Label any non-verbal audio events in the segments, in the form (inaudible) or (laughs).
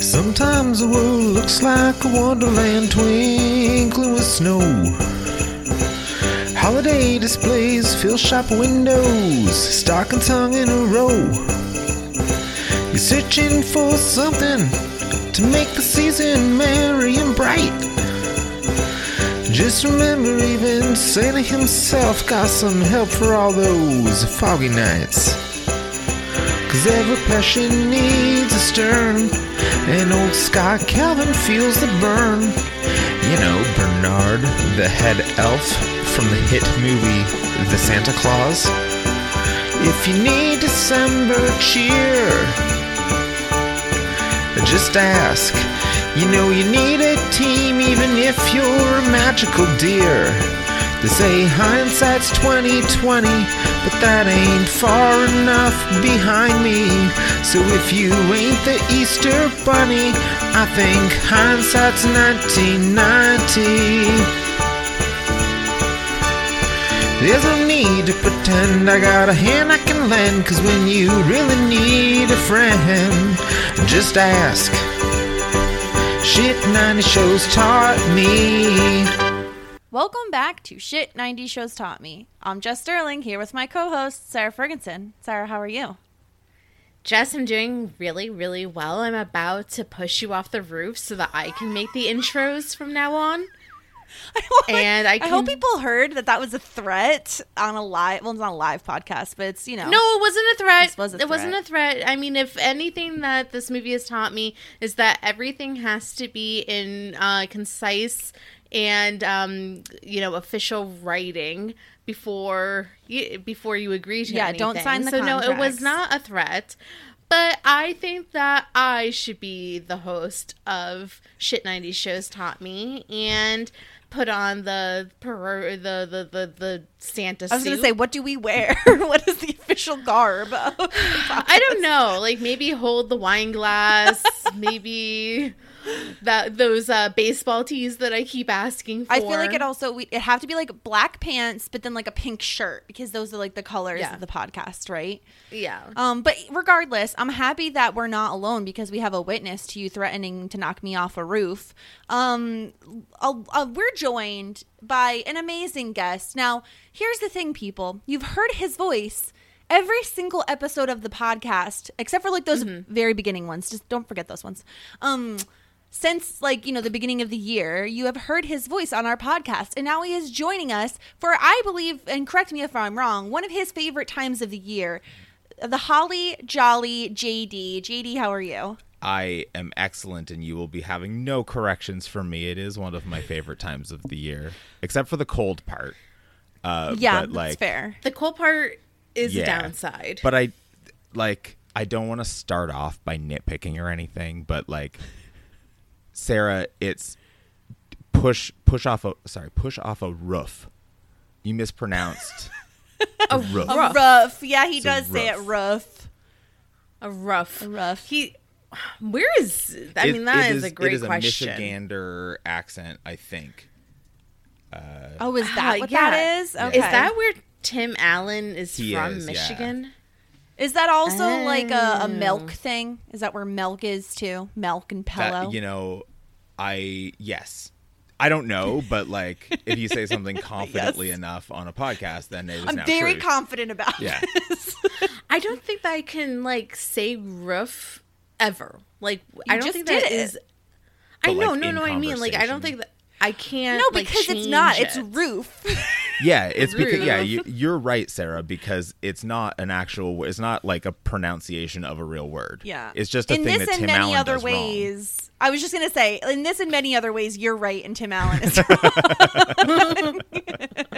Sometimes the world looks like a wonderland twinkling with snow. Holiday displays fill shop windows, stockings hung in a row. You're searching for something to make the season merry and bright. Just remember, even Santa himself got some help for all those foggy nights. Cause every passion needs a stern, and old Scott Calvin feels the burn. You know, Bernard, the head elf from the hit movie The Santa Clause. If you need December cheer, just ask. You know you need a team even if you're a magical deer. They say hindsight's 2020, but that ain't far enough behind me. So if you ain't the Easter bunny, I think hindsight's 1990. There's no need to pretend I got a hand I can lend, cause when you really need a friend, just ask. Shit 90 shows taught me. Welcome back to Shit 90 Shows Taught Me. I'm Jess Sterling here with my co host, Sarah Ferguson. Sarah, how are you? Jess, I'm doing really, really well. I'm about to push you off the roof so that I can make the intros from now on. (laughs) And I I hope people heard that that was a threat on a live, well, it's not a live podcast, but it's, you know. No, it wasn't a threat. Was a It wasn't a threat. I mean, if anything that this movie has taught me is that everything has to be in uh, concise and um, you know official writing before you before you agree to Yeah, don't sign the so no, it was not a threat. But I think that I should be the host of Shit 90 Shows Taught Me and put on the per- the the the, the Santa I was going to say, what do we wear? (laughs) what is the official garb? I don't know. Like maybe hold the wine glass, (laughs) maybe that those uh, baseball tees that I keep asking for. I feel like it also we it have to be like black pants, but then like a pink shirt because those are like the colors Yeah. of the podcast, right? yeah. Um, but regardless, I'm happy that we're not alone because we have a witness to you threatening to knock me off a roof. Um, uh, uh, we're joined by an amazing guest. Now, here's the thing, people. You've heard his voice every single episode of the podcast, except for like those very beginning ones. Just don't forget those ones. Um, since like you know the beginning of the year you have heard his voice on our podcast and now he is joining us for i believe and correct me if i'm wrong one of his favorite times of the year the holly jolly jd jd how are you I am excellent, and you will be having no corrections from me. It is one of my favorite times of the year, except for the cold part. Uh, yeah but, that's like, Uh, fair The cool part is Yeah. the downside. But I like. I don't want to start off by nitpicking or anything, but like, Sarah, it's push push off a sorry push off a roof. You mispronounced (laughs) a roof. rough. rough yeah he It's does say it rough. rough a rough, A rough. He, where is? I It- mean, that it is, a great It is question. a Michigander accent, I think. oh is that Ah, what yeah. that is okay Is that where Tim Allen is He from? is, yeah. Michigan. is that also like a, a Oh. milk thing is that where milk is too milk and That, pillow you know, I yes. I don't know, but like if you say something (laughs) confidently Yes. enough on a podcast, then it is i'm now very true. confident about Yeah. (laughs) this I don't think that I can like say roof ever. Like I don't just think did that it. is. I know, like, no, in no. I mean, like I don't think that I can't. no like, because it's not change it's roof (laughs) Yeah, it's because yeah, you, you're right, Sarah, because it's not an actual. It's not like a pronunciation of a real word. Yeah. it's just a in thing this that and Tim many Allen other does wrong. ways. I was just gonna say, in this and many other ways, you're right, and Tim Allen is (laughs) wrong. (laughs)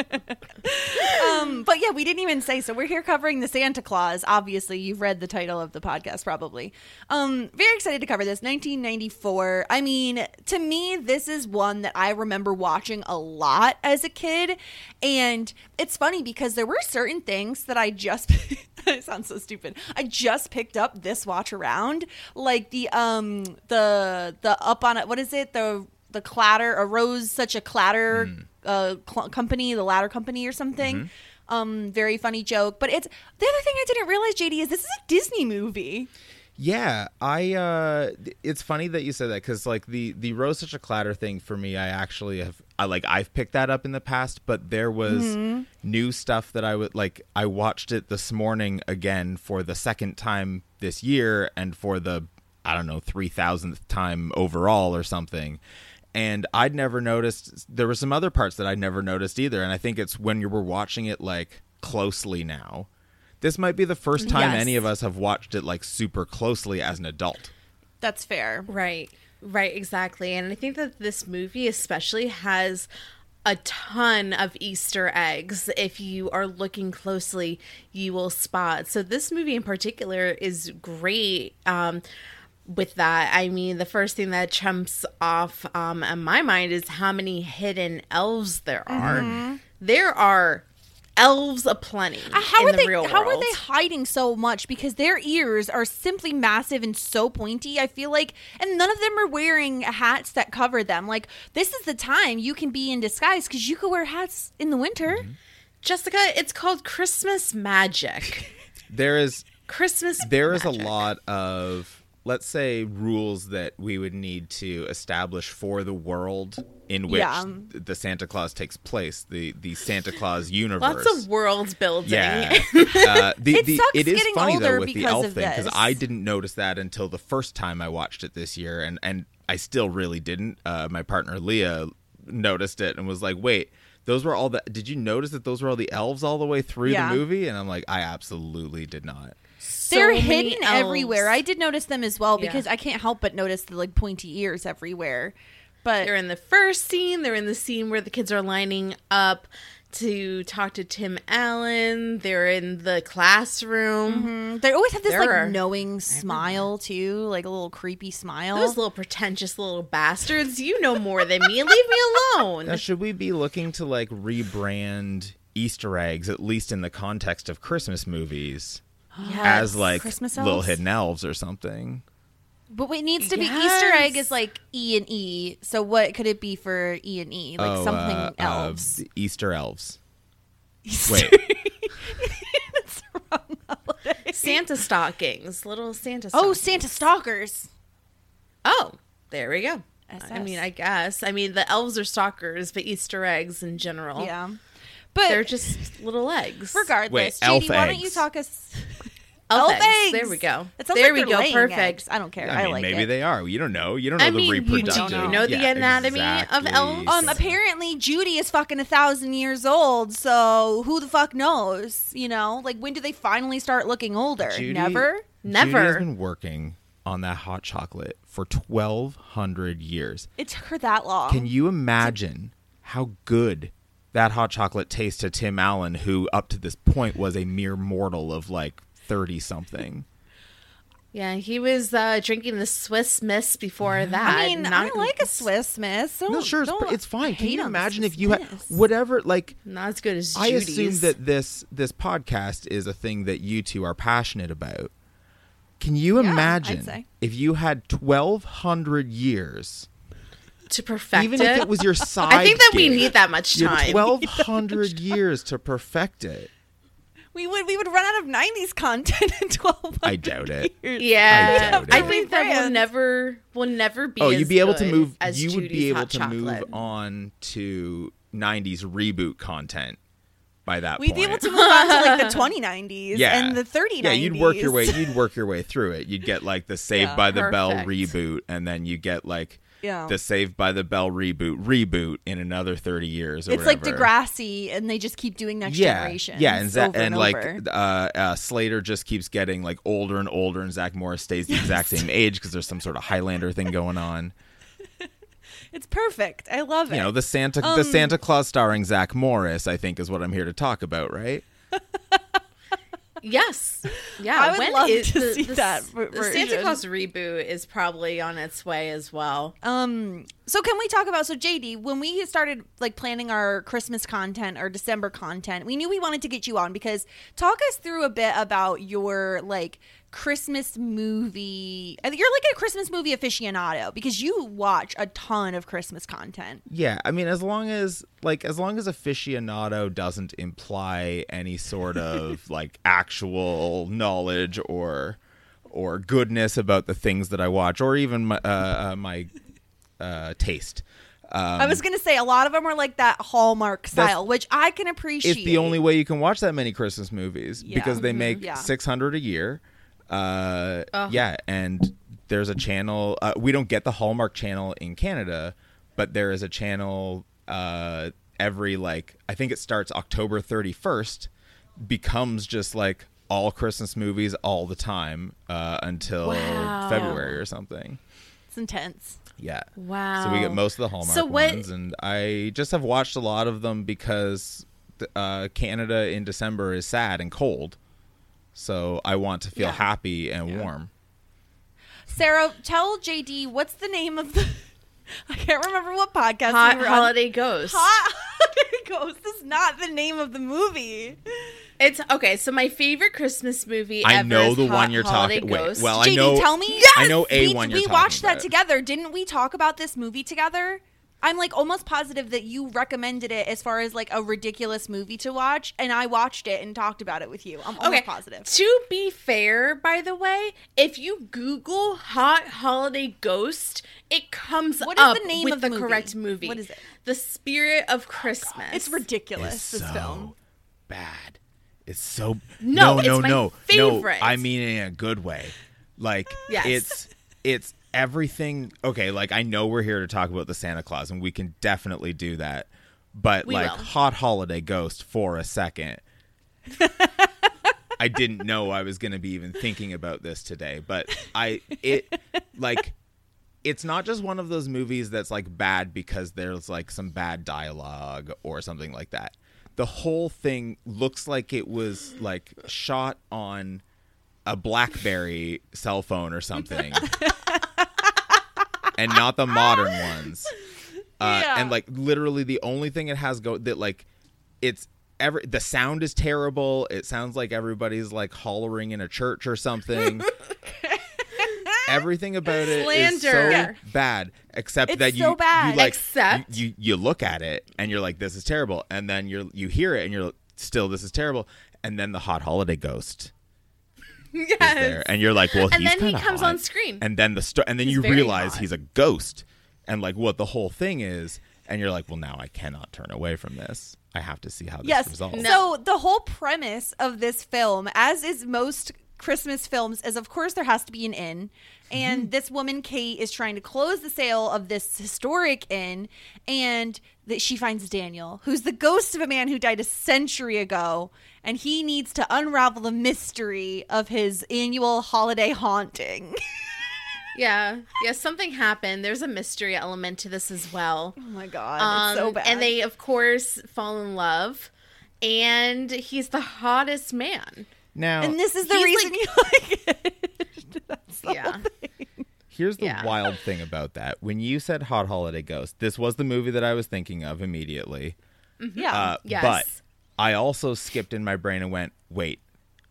um, but yeah, we didn't even say so. We're here covering the Santa Clause. Obviously, you've read the title of the podcast, probably. Um, very excited to cover this. 1994. I mean, to me, this is one that I remember watching a lot as a kid, and it's funny because there were certain things that I just. (laughs) it sounds so stupid. I just picked up this watch around, like the um the the up on it. What is it? The the clatter arose such a clatter uh cl- company the ladder company or something um very funny joke but it's the other thing i didn't realize jd is this is a disney movie Yeah, I. uh It's funny that you said that because like the the rose such a clatter thing for me, I actually have. I like I've picked that up in the past, but there was Mm-hmm. new stuff that I would like. I watched it this morning again for the second time this year, and for the I don't know three thousandth time overall or something. And I'd never noticed. There were some other parts that I'd never noticed either, and I think it's when you were watching it like closely now. This might be the first time Yes. any of us have watched it like super closely as an adult. that's fair Right. Right, exactly. And I think that this movie especially has a ton of Easter eggs. If you are looking closely, you will spot. So this movie in particular is great. Um with that, I mean, the first thing that jumps off um, in my mind is how many hidden elves there are. There are elves aplenty Uh, how in are the they real how are they hiding so much? Because their ears are simply massive and so pointy i feel like and none of them are wearing hats that cover them. Like this is the time you can be in disguise because you could wear hats in the winter. Jessica, it's called Christmas magic. (laughs) There is Christmas there is a lot of let's say rules that we would need to establish for the world in which Yeah. the Santa Clause takes place, the the Santa Clause (laughs) universe. Lots of world building. Yeah, (laughs) uh, the, It the, sucks it is getting funny older though with the because elf thing because. I didn't notice that until the first time I watched it this year, and and I still really didn't. Uh, my partner Leah noticed it and was like, "Wait, those were all the? Did you notice that those were all the elves all the way through Yeah. the movie?" And I'm like, "I absolutely did not." So they're many hidden elves. everywhere i did notice them as well Yeah. because i can't help but notice the like pointy ears everywhere but They're in the first scene. They're in the scene where the kids are lining up to talk to Tim Allen. They're in the classroom. Mm-hmm. they always have this There like are knowing smile too like a little creepy smile Those little pretentious little bastards. You know more than me. Leave me alone. Now, should we be looking to like rebrand Easter eggs, at least in the context of Christmas movies, as like Christmas little hidden elves or something? But what needs to be Yes. Easter egg is like E and E. So what could it be for E and E? Like Oh, something uh, uh, else. Easter elves. Easter- Wait, (laughs) It's the wrong holiday. Santa stockings. Little Santa Oh. Santa stalkers. Oh, there we go. I mean, I guess. I mean, the elves are stalkers, but Easter eggs in general. Yeah. But They're just little eggs. regardless, Wait, JD, elf why don't you eggs. talk us Elf, elf eggs. eggs? There we go. It sounds there like we they're go. laying Perfect. eggs. I don't care. I I, mean, like maybe it. they are. You don't know. You don't know I the mean, you reproductive. don't know the Yeah, anatomy of elves. Um, apparently Judy is fucking a thousand years old, so who the fuck knows? You know, like when do they finally start looking older? Judy- Never. Judy has Never. been working on that hot chocolate for twelve hundred years. It took her that long. Can you imagine how good that hot chocolate taste to Tim Allen, who up to this point was a mere mortal of like thirty something? Yeah, he was uh, drinking the Swiss Miss before that. I mean, not, I like a Swiss Miss. Don't, No, sure, it's, don't it's fine. Can you imagine if you had whatever like Not as good as I Judy's. assume that this this podcast is a thing that you two are passionate about. Can you Yeah, imagine if you had twelve hundred years, to perfect even it. if it was your side? (laughs) I think that we need that much time. twelve hundred years to perfect it. we would we would run out of '90s content in 12. I doubt it. Yeah, I doubt I, think that will Brands. never will never be. Oh, as you'd be able to move. As You would be able hot to move on to '90s reboot content by that point. We'd point. be able to move on to like the (laughs) 2090s yeah, and the 3090s. Yeah, you'd work your way. You'd work your way through it. You'd get like the (laughs) Saved Yeah, by the Bell reboot, and then you get like Yeah. the Saved by the Bell reboot reboot in another thirty years. Or It's like whatever. Degrassi, and they just keep doing Next Yeah, Generation. yeah, and Za- over and, and like uh, uh, Slater just keeps getting like older and older, and Zach Morris stays the exact same age because there's some sort of Highlander thing going on. (laughs) it's perfect. I love it. You know, the Santa Um, the Santa Clause starring Zach Morris, I think, is what I'm here to talk about, right? (laughs) Yes. Yeah. I would when love is- to see that ver- The Santa. Claus reboot is probably on its way as well. Um. So can we talk about so JD when we started like planning our Christmas content or December content, we knew we wanted to get you on because talk us through a bit about your like Christmas movie. You're like a Christmas movie aficionado because you watch a ton of Christmas content. Yeah, I mean, as long as like as long as aficionado doesn't imply any sort of (laughs) like actual knowledge or or goodness about the things that I watch, or even my uh, uh, my uh, taste. Um, I was gonna say a lot of them are like that Hallmark style, which I can appreciate. it's the only way you can watch that many Christmas movies Yeah. because they make Yeah. 600 a year. Uh, Yeah, and there's a channel. Uh, we don't get the Hallmark channel in Canada, but there is a channel uh, every like I think it starts October 31st, becomes just like all Christmas movies all the time uh, until Wow. February or something. It's intense. Yeah. Wow. So we get most of the Hallmark So what- ones, and I just have watched a lot of them because uh, Canada in December is sad and cold. So I want to feel Yeah. happy and warm. Sarah, tell JD what's the name of the. (laughs) I can't remember what podcast Hot we were on. Holiday Ghost. Hot (laughs) Holiday Ghost is not the name of the movie. It's okay. So my favorite Christmas movie. I ever know is the Hot one you're Holiday talking. Wait, Ghost. well, I JD, know. tell me. I know a we, one you're We talking watched that about. together, didn't we? Talk about this movie together. I'm like almost positive that you recommended it as far as like a ridiculous movie to watch, and I watched it and talked about it with you. I'm almost Okay. positive. To be fair, by the way, if you Google "Hot Holiday Ghost," it comes What is up the name with of the the movie? correct movie. What is it? The Spirit of oh, Christmas. It's ridiculous. It's this so film. bad. It's so No, no, it's no, my no, favorite. no. I mean in a good way. Like Yes. it's it's everything. Okay, like I know we're here to talk about the Santa Clause, and we can definitely do that. But We like will. hot holiday ghost for a second. I didn't know I was going to be even thinking about this today, but I it like it's not just one of those movies that's like bad because there's like some bad dialogue or something like that. The whole thing looks like it was like shot on a BlackBerry cell phone or something. (laughs) and not the modern ones. Uh, Yeah. and like literally the only thing it has go that like it's every the sound is terrible. It sounds like everybody's like hollering in a church or something. (laughs) Everything about it is so Slander. bad, except It's that you, so bad. you like Except- you, you you look at it and you're like, this is terrible, and then you're you hear it and you're still this is terrible, and then the hot holiday ghost (laughs) yes. there, and you're like, well, And he's then he comes hot. on screen. and then the sto- and then He's you realize hot. he's a ghost, and like what the whole thing is, and you're like, well, now I cannot turn away from this. I have to see how this Yes. resolves. So the whole premise of this film, as is most Christmas films, is of course there has to be an inn. And mm-hmm. this woman, Kate, is trying to close the sale of this historic inn, and that she finds Daniel, who's the ghost of a man who died a century ago, and he needs to unravel the mystery of his annual holiday haunting. (laughs) Yeah. Yeah, something happened. There's a mystery element to this as well. oh my god, Um, it's so bad. And they, of course, fall in love. And he's the hottest man. now, and this is the reason like- you like it. (laughs) That's the Yeah. whole thing. Here's the Yeah. wild thing about that. When you said Hot Holiday Ghost, this was the movie that I was thinking of immediately. Yeah. Uh, Yes. But I also skipped in my brain and went, wait,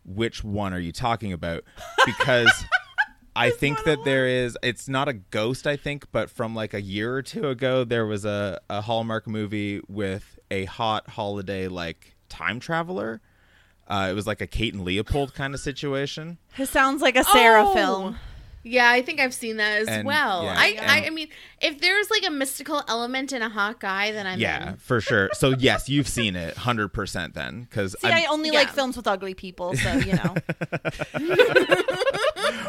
which one are you talking about? Because (laughs) I think that there is, it's not a ghost, I think, but from like a year or two ago, there was a, a Hallmark movie with a hot holiday, like time traveler. Uh, it was like a Kate and Leopold kind of situation. It sounds like a Sarah Oh. film. Yeah, I think I've seen that as And- well. yeah, I, I and- I mean, if there's like a mystical element in a hot guy, then I'm yeah, in. for sure. So, (laughs) yes, you've seen it 100% then. Because See, I only Yeah. like films with ugly people, so you know. (laughs)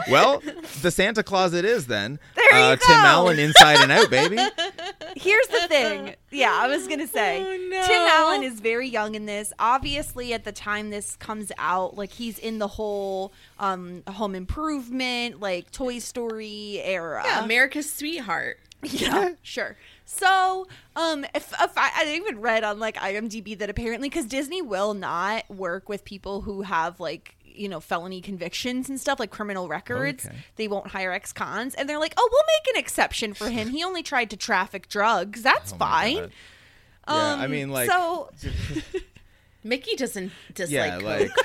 Well, the Santa Clause it is then. There you uh, go. Tim Allen inside and out, baby. (laughs) Here's the thing. Yeah, I was gonna say Oh, no. Tim Allen is very young in this. Obviously, at the time this comes out, like he's in the whole um, Home Improvement, like Toy Story era. Yeah, America's sweetheart. Yeah, (laughs) sure. So, um, if, if I, I even read on like IMDb that apparently because Disney will not work with people who have like you know felony convictions and stuff like criminal records. Okay. They won't hire ex-cons, and they're like, oh, we'll make an exception for him. He only tried to traffic drugs. That's Oh fine. God. Yeah, I Um, mean, like, so (laughs) Mickey doesn't dislike yeah, Coke. like, (laughs)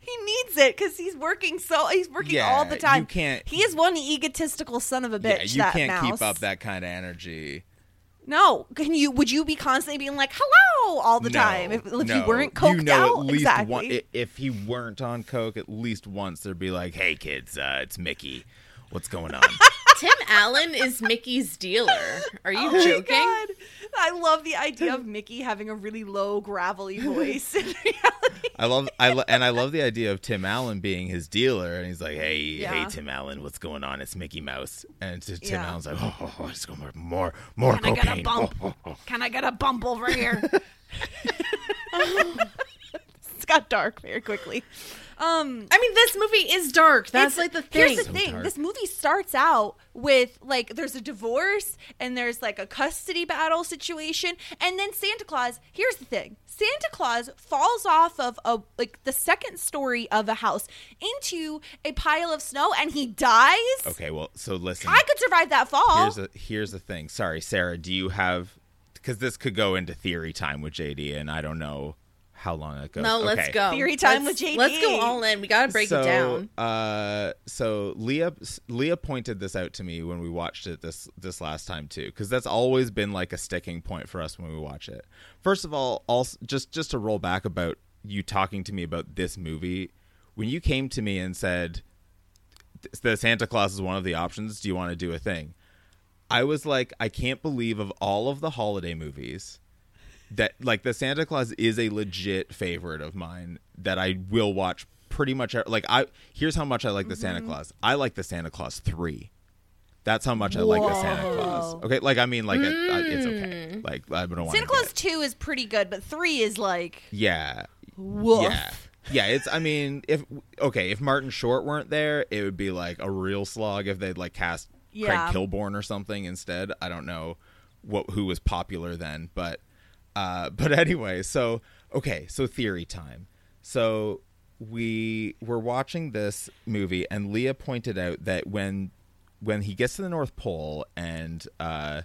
he needs it because he's working so he's working Yeah, all the time you time. can't- He is one egotistical son of a yeah, bitch. you that can't keep up that kind of energy. No, can you? Would you be constantly being like "hello" all the No, time if, if you no. weren't coked you know, out? At least exactly. one, i- if he weren't on coke, at least once there'd be like, "Hey kids, uh, it's Mickey. What's going on?" (laughs) Tim Allen is Mickey's dealer. Are you Oh my joking? God. I love the idea of Mickey having a really low, gravelly voice in reality. I love, I lo- and I love the idea of Tim Allen being his dealer, and he's like, "Hey, Yeah. hey, Tim Allen, what's going on? It's Mickey Mouse." And Tim Yeah. Allen's like, "Oh, oh, oh it's going more, more, more Can I get a bump? Oh, oh, oh. Can I get a bump over here? (laughs) (laughs) it's got dark very quickly. Um, I mean, this movie is dark. That's like the thing. Here's the So thing: dark. this movie starts out with like there's a divorce and there's like a custody battle situation, and then Santa Claus. Here's the thing: Santa Claus falls off of a like the second story of a house into a pile of snow, and he dies. Okay, well, so listen. I could survive that fall. here's the here's the thing. Sorry, Sarah. Do you have? Because this could go into theory time with JD, and I don't know how long it goes. no, let's Okay. go. Theory time Let's- with JD. Let's go all in. We got to break so, it down. Uh, so Leah Leah pointed this out to me when we watched it this this last time too, because that's always been like a sticking point for us when we watch it. First of all, also just just to roll back about you talking to me about this movie, when you came to me and said the Santa Clause is one of the options, do you want to do a thing? I was like, I can't believe of all of the holiday movies that like the Santa Clause is a legit favorite of mine that I will watch pretty much like I here's how much I like the Santa Mm-hmm. Claus. I like the Santa Clause 3. That's how much I like the Santa Clause. Okay, like I mean like it, I- it's okay. Like I don't want Santa Clause two is pretty good, but three is like Yeah. woof. Yeah. Yeah, it's I mean, if okay, if Martin Short weren't there, it would be like a real slog if they'd like cast Yeah. Craig Kilborn or something instead. I don't know what who was popular then, but uh (laughs) but anyway, so okay, so theory time. So we were watching this movie and Leah pointed out that when when he gets to the North Pole and uh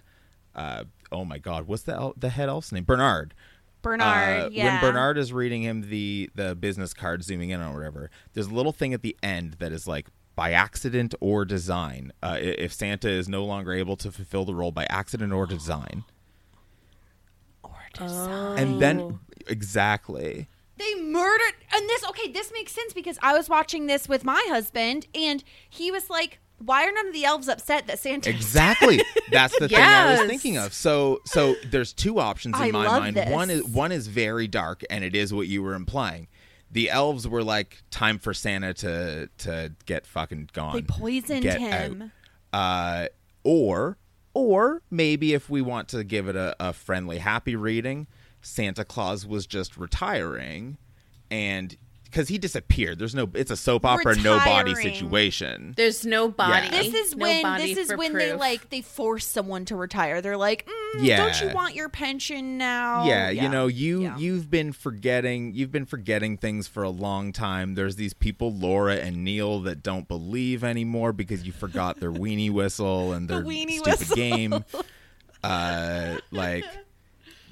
uh oh my god, what's the el- the head elf's name? Bernard. Bernard. Uh, yeah. When Bernard is reading him the the business card, zooming in on whatever, there's a little thing at the end that is like by accident or design. Uh, if Santa is no longer able to fulfill the role by accident or design, and then exactly, They murdered and this okay, this makes sense because I was watching this with my husband and he was like, Why are none of the elves upset that Santa (laughs) exactly. That's the thing I was thinking of. So so there's two options in I my mind. this. One is one is very dark, and it is what you were implying. The elves were like, time for Santa to to get fucking gone. They poisoned Get him. out. uh, or or maybe if we want to give it a, a friendly, happy reading, Santa Claus was just retiring, and because he disappeared, there's no. It's a soap opera, no body situation. There's no body. This is No when this is for when they like they force someone to retire. They're like, mm, Yeah. "Don't you want your pension now?" yeah, you know, you Yeah. you've been forgetting you've been forgetting things for a long time. There's these people, Laura and Neil, that don't believe anymore because you forgot their (laughs) weenie whistle and The their weenie stupid whistle. game. (laughs) Uh, like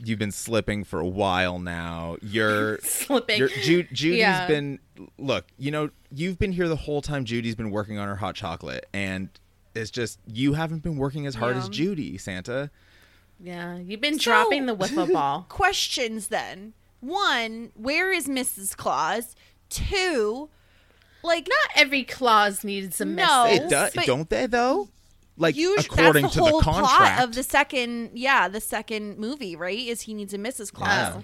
you've been slipping for a while now. You're (laughs) slipping. You're, Ju- Judy's Yeah. been look. You know, you've been here the whole time. Judy's been working on her hot chocolate, and it's just you haven't been working as hard as Judy, Santa. yeah, you've been So- dropping the wiffle (laughs) ball. Questions then. One, where is Mrs. Claus? Two, like Not every clause needs a No. message. It does, but- don't they? Though, like Usually, according that's the to whole the contract, plot of the second, yeah, the second movie, right? Is he needs a Mrs. Claus? Yeah.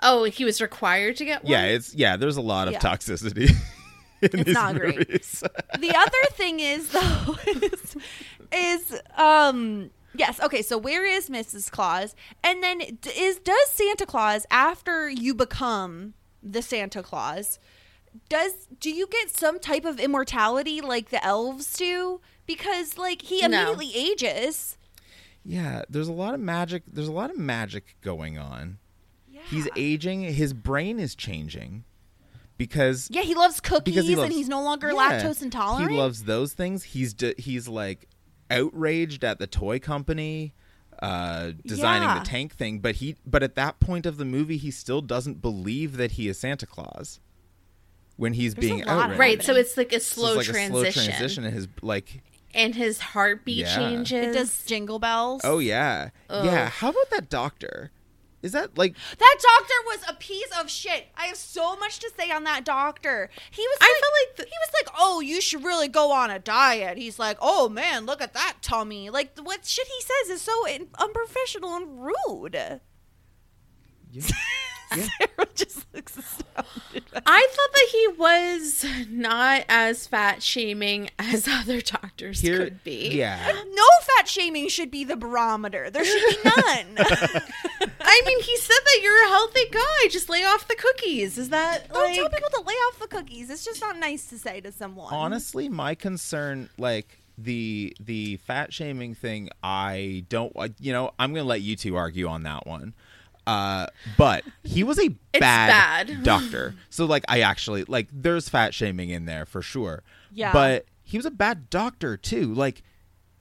Oh, he was required to get one. yeah, it's yeah. There's a lot of Yeah. toxicity. (laughs) in It's these not great. movies. (laughs) the other thing is though (laughs) is, is um yes okay so where is mrs claus and then is does santa claus after you become the santa claus does do you get some type of immortality like the elves do? Because like he No. immediately ages. Yeah, there's a lot of magic. There's a lot of magic going on. Yeah. He's aging. His brain is changing because yeah, he loves cookies because he loves, and he's no longer Yeah, lactose intolerant. He loves those things. He's d- he's like outraged at the toy company uh, designing Yeah. the tank thing, but he but at that point of the movie, he still doesn't believe that he is Santa Claus when he's There's being lot outraged. Right, so it's like a So slow it's like transition. a slow transition, and his like and his heartbeat Yeah. changes. it does jingle bells. oh yeah yeah. How about that doctor? Is that like That doctor was a piece of shit. I have so much to say on that doctor. He was. I like, feel like the- he was like, "Oh, you should really go on a diet." He's like, "Oh man, look at that tummy." Like what shit he says is so in- unprofessional and rude. yeah. (laughs) Sarah just looks astounded. I thought that he was not as fat shaming as other doctors Here, could be. yeah. No fat shaming should be the barometer. There should be (laughs) none. I mean, he said that you're a healthy guy. Just lay off the cookies. Is that Don't like? tell people to lay off the cookies. It's just not nice to say to someone. honestly my concern like the the fat shaming thing i don't you know i'm gonna let you two argue on that one uh but he was a bad, bad. doctor so like i actually like there's fat shaming in there for sure Yeah. but he was a bad doctor too like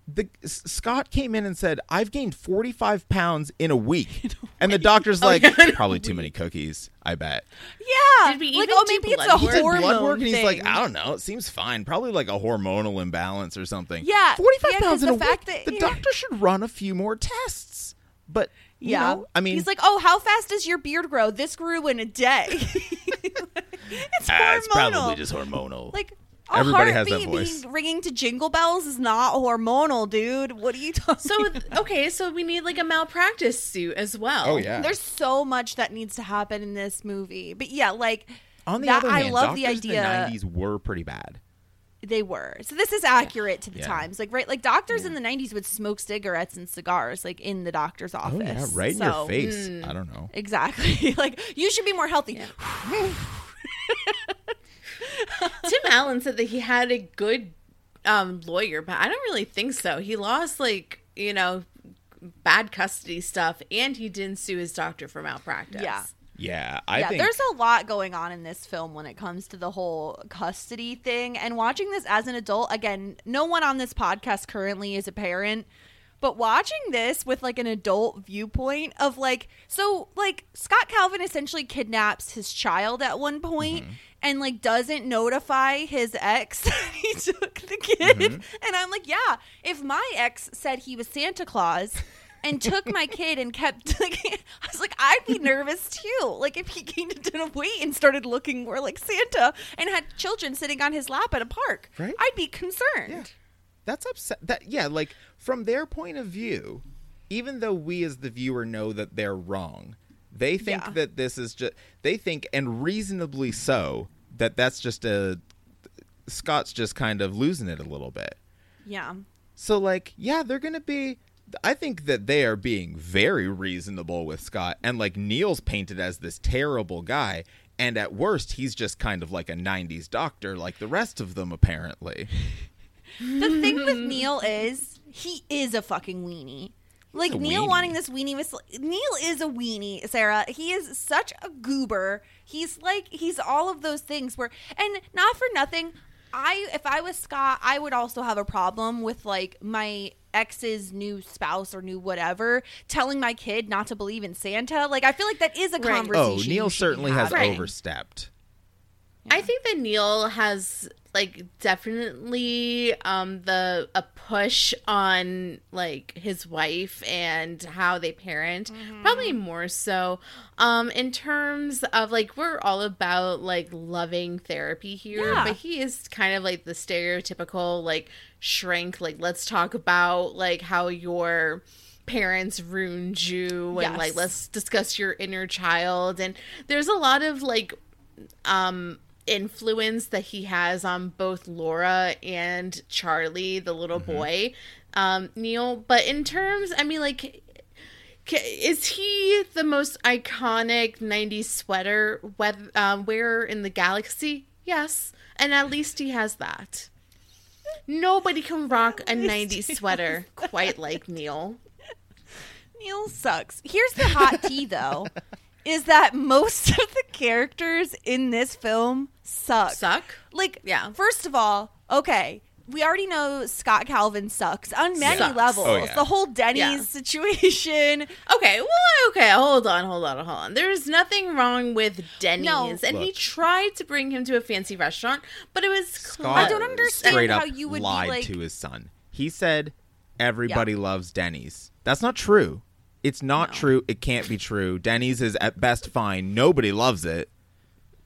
the Scott came in and said, "I've gained 45 pounds in a week," (laughs) and the doctor's like, "Probably too many cookies, I bet." yeah. Did we like, oh, maybe it's a work? He did hormone blood work, and he's like. I don't know. It seems fine. Probably like a hormonal imbalance or something. Yeah, forty-five yeah, 'cause pounds in a week. that- the yeah. doctor should run a few more tests. But you Yeah. know, I mean, he's like, oh, how fast does your beard grow? This grew in a day. (laughs) it's "Ah, it's hormonal. probably just hormonal. like a Everybody has that voice. being- ringing to jingle bells is not hormonal, dude. What are you talking? So okay, so we need like a malpractice suit as well. oh yeah. There's so much that needs to happen in this movie, but yeah, like On the that, other I hand, love the doctors idea. in the '90s were pretty bad. They were. So this is accurate to the Yeah. times. Like right like doctors in the 90s would smoke cigarettes and cigars like in the doctor's office. Oh yeah, right in your face. mm. I don't know. Exactly. (laughs) like you should be more healthy. (laughs) Tim Allen said that he had a good um, lawyer, but I don't really think so. He lost like you know bad custody stuff, and he didn't sue his doctor for malpractice. Yeah. Yeah, I yeah, think there's a lot going on in this film when it comes to the whole custody thing. And watching this as an adult, again, no one on this podcast currently is a parent, but watching this with like an adult viewpoint of like, so like Scott Calvin essentially kidnaps his child at one point Mm-hmm. And like doesn't notify his ex (laughs) he took the kid, Mm-hmm. and I'm like, yeah. If my ex said he was Santa Claus, and took my kid and kept (laughs) like I was like I'd be nervous too. Like if he gained a ton of weight and started looking more like Santa and had children sitting on his lap at a park, Right. I'd be concerned. Yeah. That's upset. That yeah, like from their point of view, even though we as the viewer know that they're wrong, they think Yeah. that this is just they think and reasonably so that that's just a Scott's just kind of losing it a little bit. Yeah. So like, yeah, they're going to be I think that they are being very reasonable with Scott and like Neil's painted as this terrible guy and at worst he's just kind of like a 90s doctor like the rest of them apparently. (laughs) The thing with Neil is he is a fucking weenie. Like Neil weenie. wanting this weenie was Neil is a weenie, Sarah. He is such a goober. He's like he's all of those things where and not for nothing, I if I was Scott, I would also have a problem with like my ex's new spouse or new whatever telling my kid not to believe in Santa. Like I feel like that is a Right. Oh, conversation. Oh, Neil certainly has. Right. overstepped. I think that Neil has like definitely um the a push on like his wife and how they parent. Probably more so um in terms of like we're all about like loving therapy here Yeah. but he is kind of like the stereotypical like shrink like let's talk about like how your parents ruined you and like let's discuss your inner child. And there's a lot of like um influence that he has on both Laura and Charlie, the little boy, um, Neil. But in terms, I mean, like, is he the most iconic '90s sweater weath- uh, wearer in the galaxy? Yes, and at least he has that. Nobody can rock a '90s sweater quite like Neil. Neil sucks. Here's the hot tea, though, (laughs) is that most (laughs) of the characters in this film suck. Suck? Like, Yeah. First of all, okay, we already know Scott Calvin sucks on many Sucks. levels. Oh, yeah. The whole Denny's Yeah. situation. Okay, well, okay, hold on, hold on, hold on. There's nothing wrong with Denny's, No. and he tried to bring him to a fancy restaurant, but it was Scott. I don't understand straight how you would be lied like- to his son. He said everybody loves Denny's. That's not true. It's not No. true. It can't be true. Denny's is at best fine. Nobody loves it.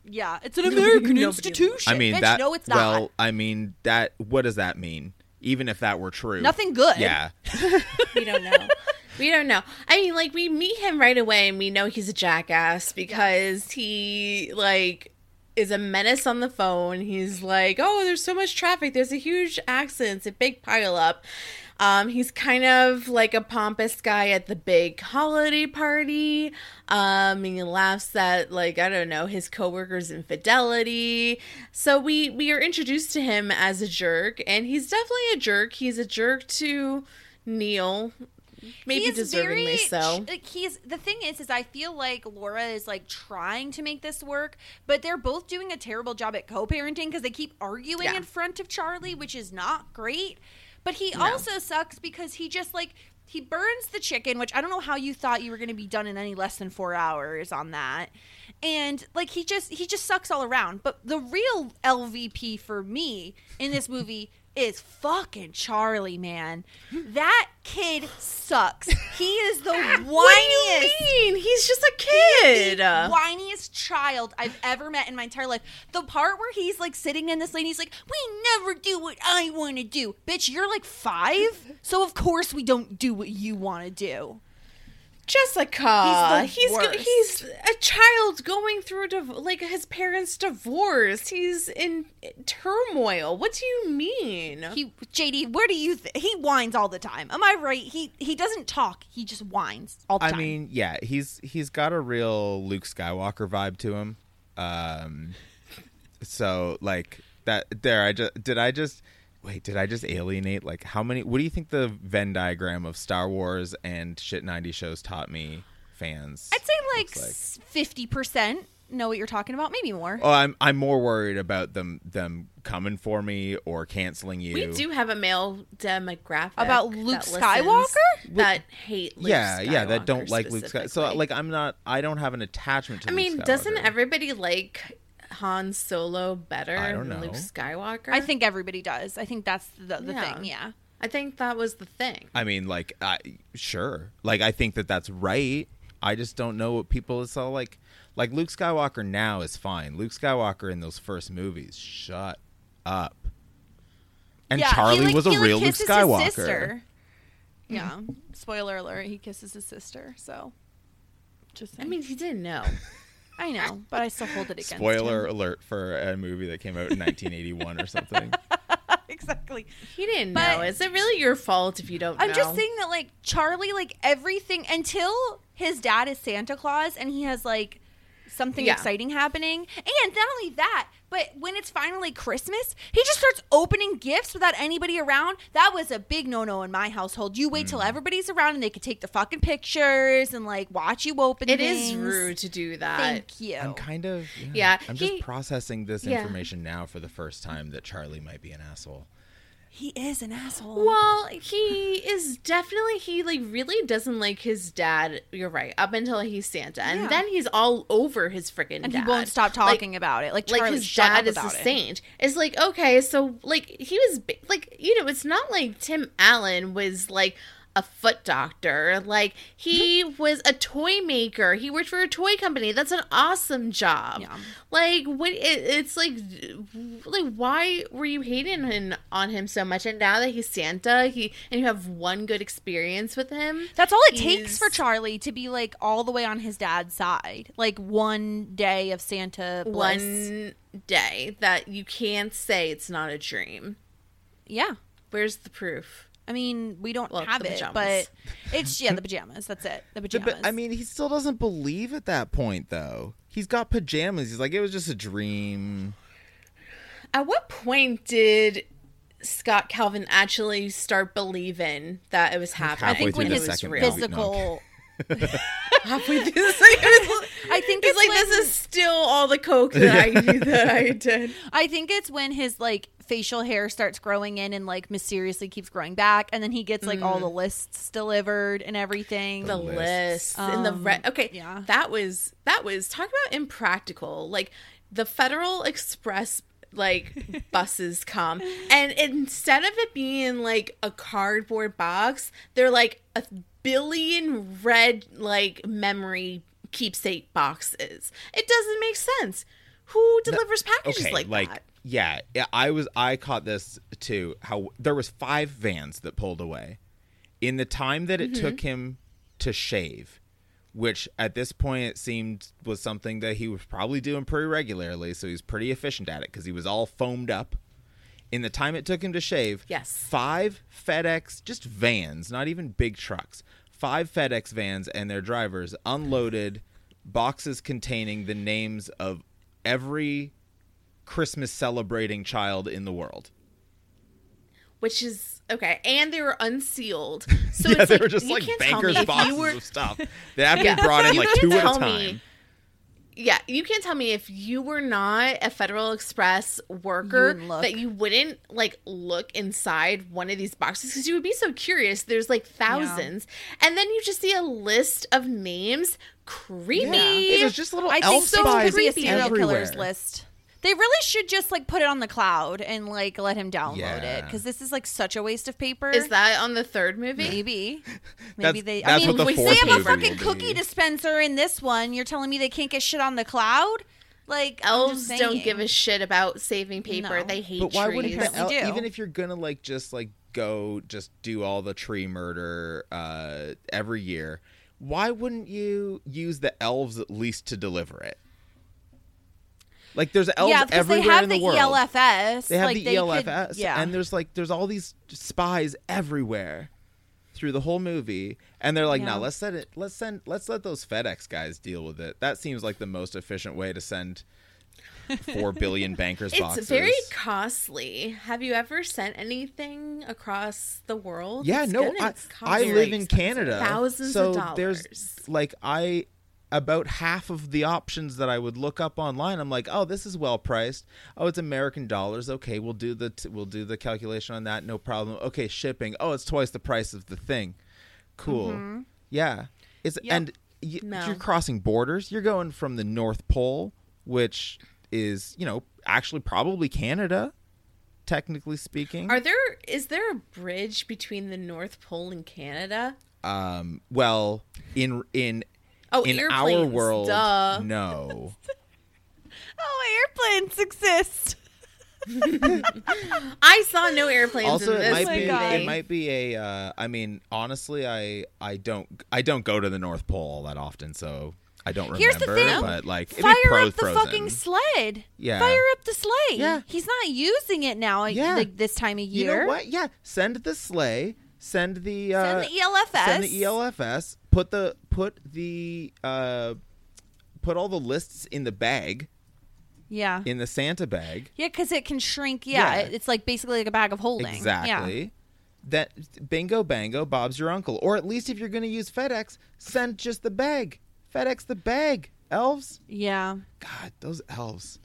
Yeah, it's an American Nobody- institution. I mean Bitch, that. No, it's not. well. I mean that. What does that mean? Even if that were true, Nothing good. Yeah, (laughs) We don't know. we don't know. I mean, like we meet him right away, and we know he's a jackass because he like is a menace on the phone. He's like, "Oh, there's so much traffic. There's a huge accident. It's a big pileup." Um, he's kind of like a pompous guy at the big holiday party. Um, he laughs at like I don't know his coworkers' infidelity. So we we are introduced to him as a jerk, and he's definitely a jerk. He's a jerk to Neil, maybe He's deservingly very- so. like, He's the thing is, is I feel like Laura is like trying to make this work, but they're both doing a terrible job at co-parenting because they keep arguing Yeah. in front of Charlie, which is not great. But he also sucks because he just like he burns the chicken, which I don't know how you thought you were going to be done in any less than four hours on that. And like he just he just sucks all around. But the real LVP for me in this movie is fucking Charlie, man. That kid sucks. He is the whiniest. (laughs) What do you mean? He's just a kid. the whiniest child I've ever met in my entire life. The part where he's like sitting in this lane, he's like, "We never do what I want to do, bitch. You're like five, so of course we don't do what you want to do." Jessica, He's the he's go- worst. he's a child going through div- like his parents' divorce. He's in turmoil. What do you mean? He, JD, where do you? Th- he whines all the time. Am I right? He he doesn't talk. He just whines all the I time. I mean, yeah, he's he's got a real Luke Skywalker vibe to him. Um, so like that. There, I just did. I just wait. Did I just alienate? Like, how many? What do you think the Venn diagram of Star Wars and shit ninety shows taught me? Fans, I'd say like looks fifty percent know what you're talking about. Maybe more. Oh, I'm I'm more worried about them them coming for me or canceling you. we do have a male demographic About Luke that listens Skywalker? that hate. Luke yeah, yeah, that don't like Luke. Skywalker. so like, I'm not. I don't have an attachment to. I Luke mean, doesn't everybody like Han Solo better I don't than know. Luke Skywalker? I think everybody does. I think that's the, the Yeah. thing. Yeah. I think that was the thing. I mean, like, I sure, like, I think that that's right. I just don't know what people is all like. Like Luke Skywalker now is fine. Luke Skywalker in those first movies, shut up. And Yeah, he, Charlie like- was a he, like, real Luke kisses his Skywalker. sister. Yeah. Spoiler alert: He kisses his sister. So, just I mean, he didn't know. (laughs) I know, but I still hold it against Spoiler him. alert for a movie that came out in 1981 or something. (laughs) exactly. He didn't But- know. Is it really your fault if you don't I'm know? just saying that like Charlie, like everything until his dad is Santa Claus and he has like something Yeah. exciting happening. And not only that, but when it's finally Christmas, he just starts opening gifts without anybody around. That was a big no no in my household. You wait Mm. till everybody's around and they could take the fucking pictures and like watch you open it. It is things. rude to do that. Thank you. I'm kind of Yeah, I'm just he- processing this yeah. information now for the first time that Charlie might be an asshole. He is an asshole. Well, he is definitely he like really doesn't like his dad. You're right. Up until he's Santa, and Yeah. then he's all over his freaking and dad. he won't stop Like- talking about it. Like, like his dad is a it. saint. It's like okay, so like he was like you know, it's not like Tim Allen was like a foot doctor. Like he (laughs) was a toy maker. He worked for a toy company. That's an awesome job. Yeah. Like what? It, it's like like why were you hating him on him so much? And now that he's Santa, he and you have one good experience with him. That's all it takes for Charlie to be like all the way on his dad's side. Like one day of Santa bliss. One day that you can't say it's not a dream. Yeah. Where's the proof? I mean, we don't Well, have it, pajamas. but it's yeah, the pajamas. That's it. The The- pajamas. but, I mean, he still doesn't believe at that point, though. He's got pajamas. He's like, it was just a dream. At what point did Scott Calvin actually start believing that it was happening? I think Halfway when his the second real. movie. physical. halfway through the second. (laughs) (laughs) I think He's it's like, when, this is still all the coke that I that I (laughs) did. I think it's when his like facial hair starts growing in and like mysteriously keeps growing back, and then he gets like all the lists delivered and everything. the lists. list and the Um, re- okay yeah. that was that was talk about impractical like the federal express like (laughs) buses come and instead of it being like a cardboard box they're like a billion red like memory keepsake boxes it doesn't make sense who delivers packages okay, like, like, that yeah, yeah, I was I caught this too. How there was five vans that pulled away in the time that it Mm-hmm. took him to shave, which at this point it seemed was something that he was probably doing pretty regularly. So he was pretty efficient at it because he was all foamed up. In the time it took him to shave, Yes. five FedEx just vans, not even big trucks, five FedEx vans and their drivers unloaded boxes containing the names of every Christmas celebrating child in the world. which is okay and they were unsealed (laughs) so yeah, it's they like, were just you like can't tell bankers me if boxes you were of stuff. (laughs) They have to Yeah. be brought in You like can't two at a time. me- Yeah, you can't tell me if you were not a Federal Express worker wouldn't that you wouldn't like look inside one of these boxes because you would be so curious. There's like thousands, and then you just see a list of names. Creepy. Yeah, there's just little I elf think so spies could be a serial everywhere. killers list. They really should just like put it on the cloud and like let him download it because this is like such a waste of paper. Is that on the third movie? maybe? (laughs) That's- Maybe they. that's I mean, what the they fourth have a movie fucking will cookie be. dispenser in this one. You're telling me they can't get shit on the cloud? Like I'm Elves just don't saying. give a shit about saving paper. No. They hate But why trees. wouldn't the Apparently el- do. even if you're gonna like just like go just do all the tree murder uh, every year? Why wouldn't you use the elves at least to deliver it? Like there's elves yeah, because they have in the, the, world. ELFS. They have like, the they ELFS, Could, yeah, and there's like there's all these spies everywhere through the whole movie, and they're like, Yeah. "No, let's send it. Let's send. Let's let those FedEx guys deal with it." That seems like the most efficient way to send four (laughs) billion bankers It's boxes. very costly. Have you ever sent anything across the world? yeah, It's no, I, cost I live in. Canada, Thousands so of dollars. So there's like I about half of the options that I would look up online. I'm like, oh, this is well priced. Oh, it's American dollars. Okay, we'll do the t- we'll do the calculation on that. No problem. Okay, shipping. Oh, it's twice the price of the thing. Cool. Yeah, it's and y- No. you're crossing borders. You're going from the North Pole, which is you know actually probably Canada, technically speaking. Are there is there a bridge between the North Pole and Canada? um well in in Oh, in our world duh. no (laughs) Oh, airplanes exist. (laughs) I saw no airplanes also in it this might be it might be a uh i mean honestly i i don't i don't go to the north pole all that often so i don't remember Here's the thing. but like Fire pro- up the frozen. fucking sled. Yeah. Fire up the sleigh. Yeah. He's not using it now Yeah. like this time of you year. know what yeah send the sleigh send the uh Send the ELFS. send the elfs put the put the uh put all the lists in the bag Yeah. in the santa bag Yeah, because it can shrink. Yeah, Yeah. it's like basically like a bag of holding. Exactly. That bingo bango, Bob's your uncle. Or at least if you're going to use FedEx, send just the bag. FedEx the bag. Elves. Yeah. God, those elves.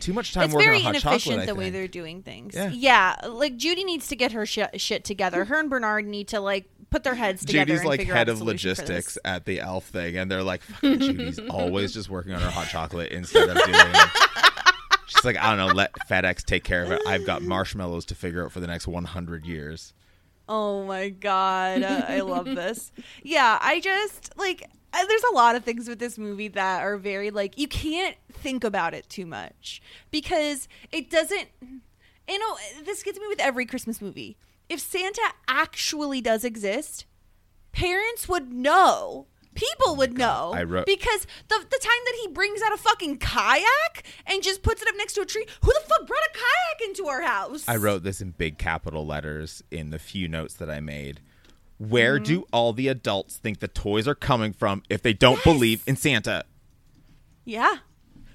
Too much time it's working very on hot inefficient chocolate. The way they're doing things. Yeah. like Judy needs to get her sh- shit together. Her and Bernard need to like put their heads together. Judy's and like figure head out of logistics at the elf thing, and they're like, Judy's (laughs) always just working on her hot chocolate instead of doing. She's like, I don't know, let FedEx take care of it. I've got marshmallows to figure out for the next 100 years. Oh my god, I love this. Yeah, I just like uh, there's a lot of things with this movie that are very like you can't think about it too much because it doesn't you know, this gets me with every Christmas movie. If Santa actually does exist, parents would know. People would know I wrote- because the the time that he brings out a fucking kayak and just puts it up next to a tree, who the fuck brought a kayak into our house? I wrote this in big capital letters in the few notes that I made. Where Mm-hmm. do all the adults think the toys are coming from if they don't believe in Santa? Yeah.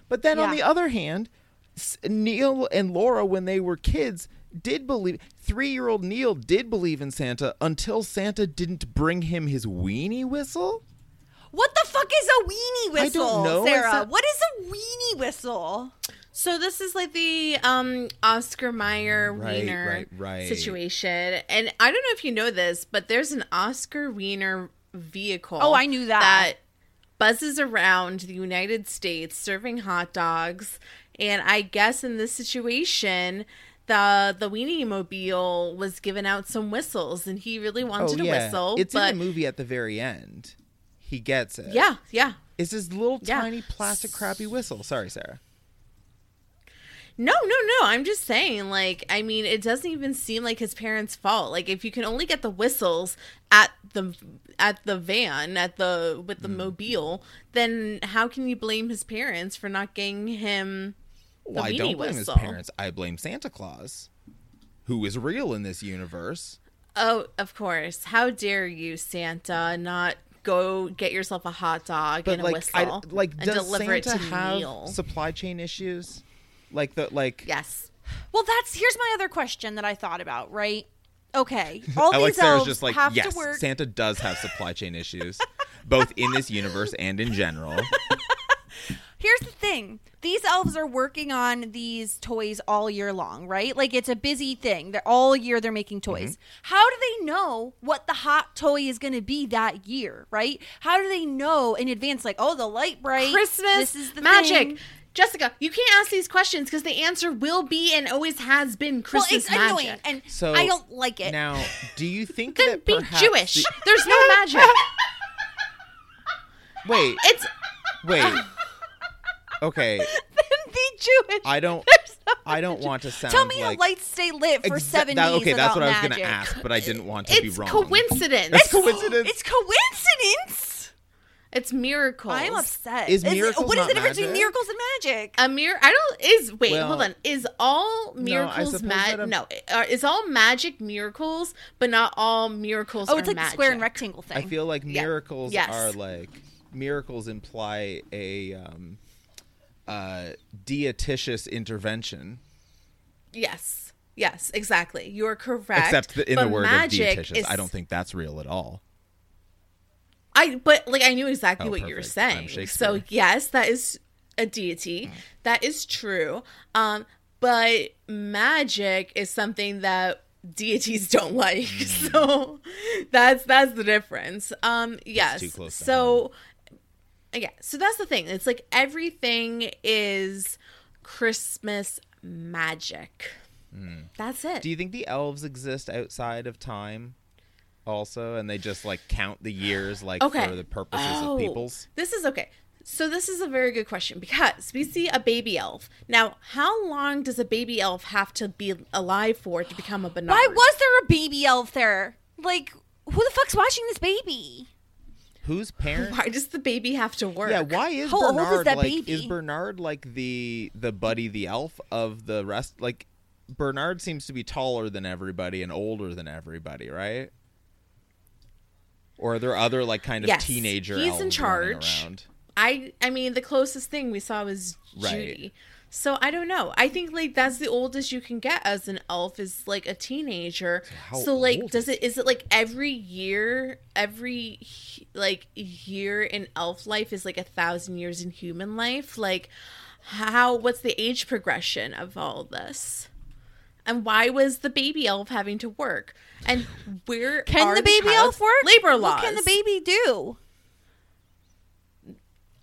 But then on Yeah. the other hand, S- Neil and Laura, when they were kids, did believe. Three-year-old Neil did believe in Santa until Santa didn't bring him his weenie whistle. What the fuck is a weenie I whistle, don't know. Sarah? Is that- What is a weenie whistle? So this is like the um Oscar Mayer Right, Wiener right, right. situation, and I don't know if you know this, but there's an Oscar Wiener vehicle. Oh, I knew that. That buzzes around the United States serving hot dogs, and I guess in this situation. The the weenie mobile was giving out some whistles, and he really wanted oh a whistle. it's but in the movie at the very end. He gets it. yeah, yeah, It's this little Yeah. tiny plastic crappy whistle. Sorry, Sarah. No, no, no. I'm just saying, like, I mean, it doesn't even seem like his parents' fault. Like, if you can only get the whistles at the at the van at the with the Hmm. mobile, then how can you blame his parents for not getting him? The Well, I don't blame whistle? his parents. I blame Santa Claus, who is real in this universe. Oh, of course. How dare you, Santa, not go get yourself a hot dog But and a like, whistle I, like, and does deliver Santa it to have Neil? supply chain issues? Like the like. yes. Well, that's here's my other question that I thought about. Right? Okay, (laughs) all I these like Sarah's elves just like have yes, to work. Santa does have supply chain issues, both in this universe and in general. (laughs) Here's the thing: these elves are working on these toys all year long, right? Like it's a busy thing. They're all year they're making toys. Mm-hmm. How do they know what the hot toy is going to be that year, right? How do they know in advance? Like, oh, the Lite-Brite Christmas This is the magic. thing. Jessica, you can't ask these questions because the answer will be and always has been Well, Christmas it's magic. annoying, and So I don't like it. Now, do you (laughs) think then that be perhaps Jewish. the- There's no magic. (laughs) wait, It's wait. Okay, (laughs) Then be Jewish. I don't. No I don't want to sound Tell me like a lights stay lit for Exa- seven that- days Okay, that's without what I was going to ask, but I didn't want to be wrong. it's coincidence. It's coincidence. It's coincidence. It's miracles. I'm upset. Is miracles what is not the difference between miracles and magic? A mir I don't is wait Well, hold on is all miracles suppose mag that no uh, is all magic miracles but not all miracles oh, are it's like magic. the square and rectangle thing. I feel like Yeah. miracles Yes. are like miracles imply a um, uh, dietitious intervention. yes yes exactly you're correct Except that in but the word of dietitious, is- I don't think that's real at all. I but like I knew exactly Oh, what you were perfect. Saying. So yes, that is a deity. That is true. Um, but magic is something that deities (laughs) don't like. Mm. So that's that's the difference. Um, yes. too close to so yeah, so that's the thing. It's like everything is Christmas magic. Hmm. That's it. Do you think the elves exist outside of time also and they just like count the years like okay. for the purposes Oh, of peoples? This is okay. So this is a very good question because we see a baby elf. Now, how long does a baby elf have to be alive for to become a Bernard? Why was there a baby elf there? Like, who the fuck's watching this baby? Whose parents Why does the baby have to work? Yeah, why is How old is Bernard that like baby? is Bernard like the the buddy the elf of the rest like Bernard seems to be taller than everybody and older than everybody, right? Or are there other like kind of Yes, teenager he's in charge. I I mean the closest thing we saw was Right. Judy. So I don't know. I think like that's the oldest you can get as an elf is like a teenager. how So, like old does it is it like every year every like year in elf life is like a thousand years in human life? Like how what's the age progression of all this? And why was the baby elf having to work? And where Can are the baby child elf work? Labor laws. What can the baby do?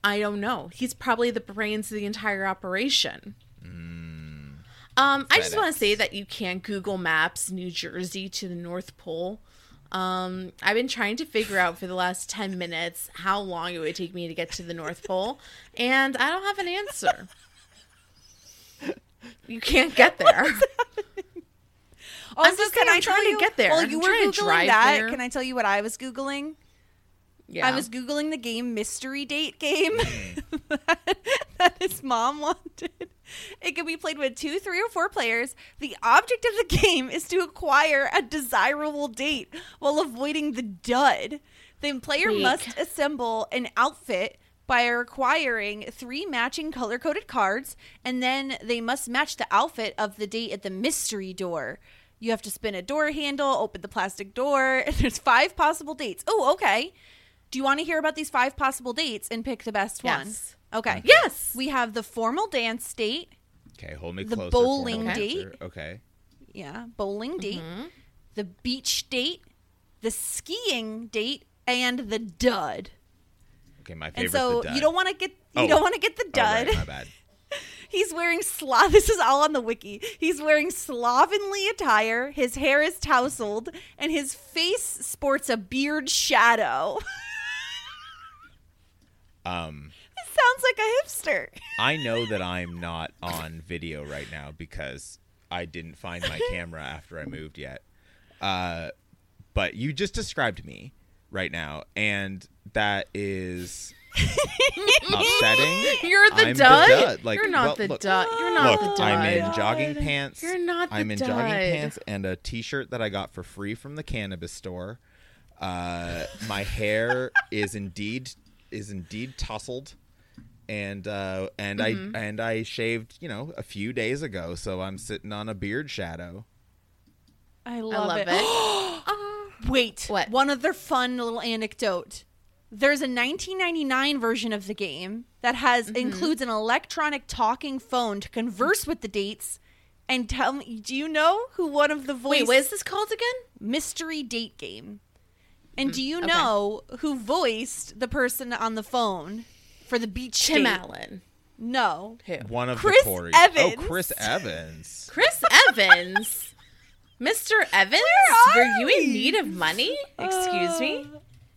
I don't know. He's probably the brains of the entire operation. Hmm. Um, I just want to say that you can't Google Maps New Jersey to the North Pole. Um, I've been trying to figure out for the last 10 minutes how long it would take me to get to the North Pole, and I don't have an answer. You can't get there. (laughs) Also, just can saying, I I'm tell trying to you- get there. While I'm you were trying to googling drive that, there. can I tell you what I was googling? Yeah. I was googling the game Mystery Date game (laughs) Hmm. that his mom (laughs) wanted. It can be played with two, three, or four players. The object of the game is to acquire a desirable date while avoiding the dud. The player Wait. must assemble an outfit by acquiring three matching color coded cards, and then they must match the outfit of the date at the mystery door. You have to spin a door handle, open the plastic door, (laughs) and there's five possible dates. Oh, okay. Do you want to hear about these five possible dates and pick the best Yes. one? Okay. Yes. We have the formal dance date. Okay, hold me The closer. bowling formal date. answer. Okay. Yeah, bowling date, Mm-hmm. the beach date, the skiing date, and the dud. Okay, my favorite. And so the dud. you don't want to get you Oh. don't want to get the Oh, dud. right, my bad. (laughs) He's wearing slo- (laughs) This is all on the wiki. He's wearing slovenly attire. His hair is tousled, and his face sports a beard shadow. (laughs) Um, It sounds like a hipster. I know that I'm not on video right now because I didn't find my (laughs) camera after I moved yet. Uh, but you just described me right now, and that is (laughs) upsetting. You're the I'm dud. Like, You're not well, the look- dud. You're not Look, the dud. I'm in jogging pants. You're not the I'm in dud. jogging pants and a t-shirt that I got for free from the cannabis store. Uh, my hair is indeed is indeed tousled, and uh, and Mm-hmm. I and I shaved you know a few days ago, so I'm sitting on a beard shadow. I I love, love it. it. (gasps) (gasps) Wait, What? One other fun little anecdote. There's a 1999 version of the game that has Mm-hmm. includes an electronic talking phone to converse with the dates. And tell me, do you know who one of the voice Wait, what is this called again? mystery date game? And do you okay. know who voiced the person on the phone for the beach Tim date? Allen. No. Who? One of Chris the Corys. Evans. Oh, Chris Evans. (laughs) Chris Evans. Mr. Evans, Where were are you in need of money? Excuse me.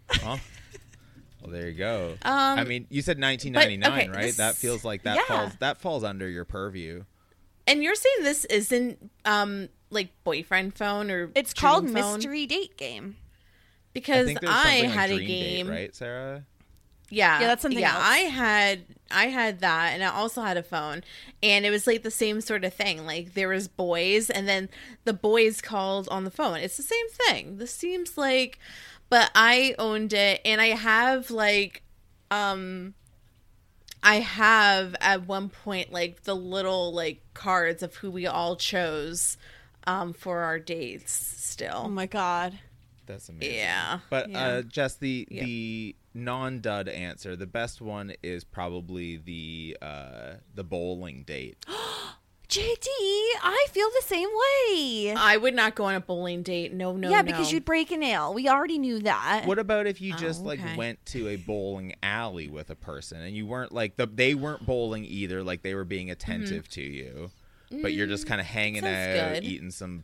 Huh? Well, there you go. Um, I mean, you said 1999, okay, right? this- that feels like that yeah. falls that falls under your purview. And you're saying this isn't um like boyfriend phone or It's dream called phone? mystery date game. I because think there's I, had like a Dream Date, game. right, Sarah? Yeah, Yeah, that's something Yeah, else. I had I had that, and I also had a phone, and it was like the same sort of thing. Like there was boys, and then the boys called on the phone. It's the same thing. This seems like, but I owned it, and I have like, um, I have at one point like the little like cards of who we all chose, um, for our dates. Still, Oh my god. That's amazing. yeah, But Yeah. uh, Jess, the Yeah. the non-dud answer, the best one is probably the uh, the bowling date. (gasps) JD, I feel the same way. I would not go on a bowling date. No, no, yeah, no. because you'd break a nail. We already knew that. What about if you just Oh, like went to a bowling alley with a person and you weren't like the they weren't bowling either, like they were being attentive to you, but you're just kind of hanging sounds out, good. eating some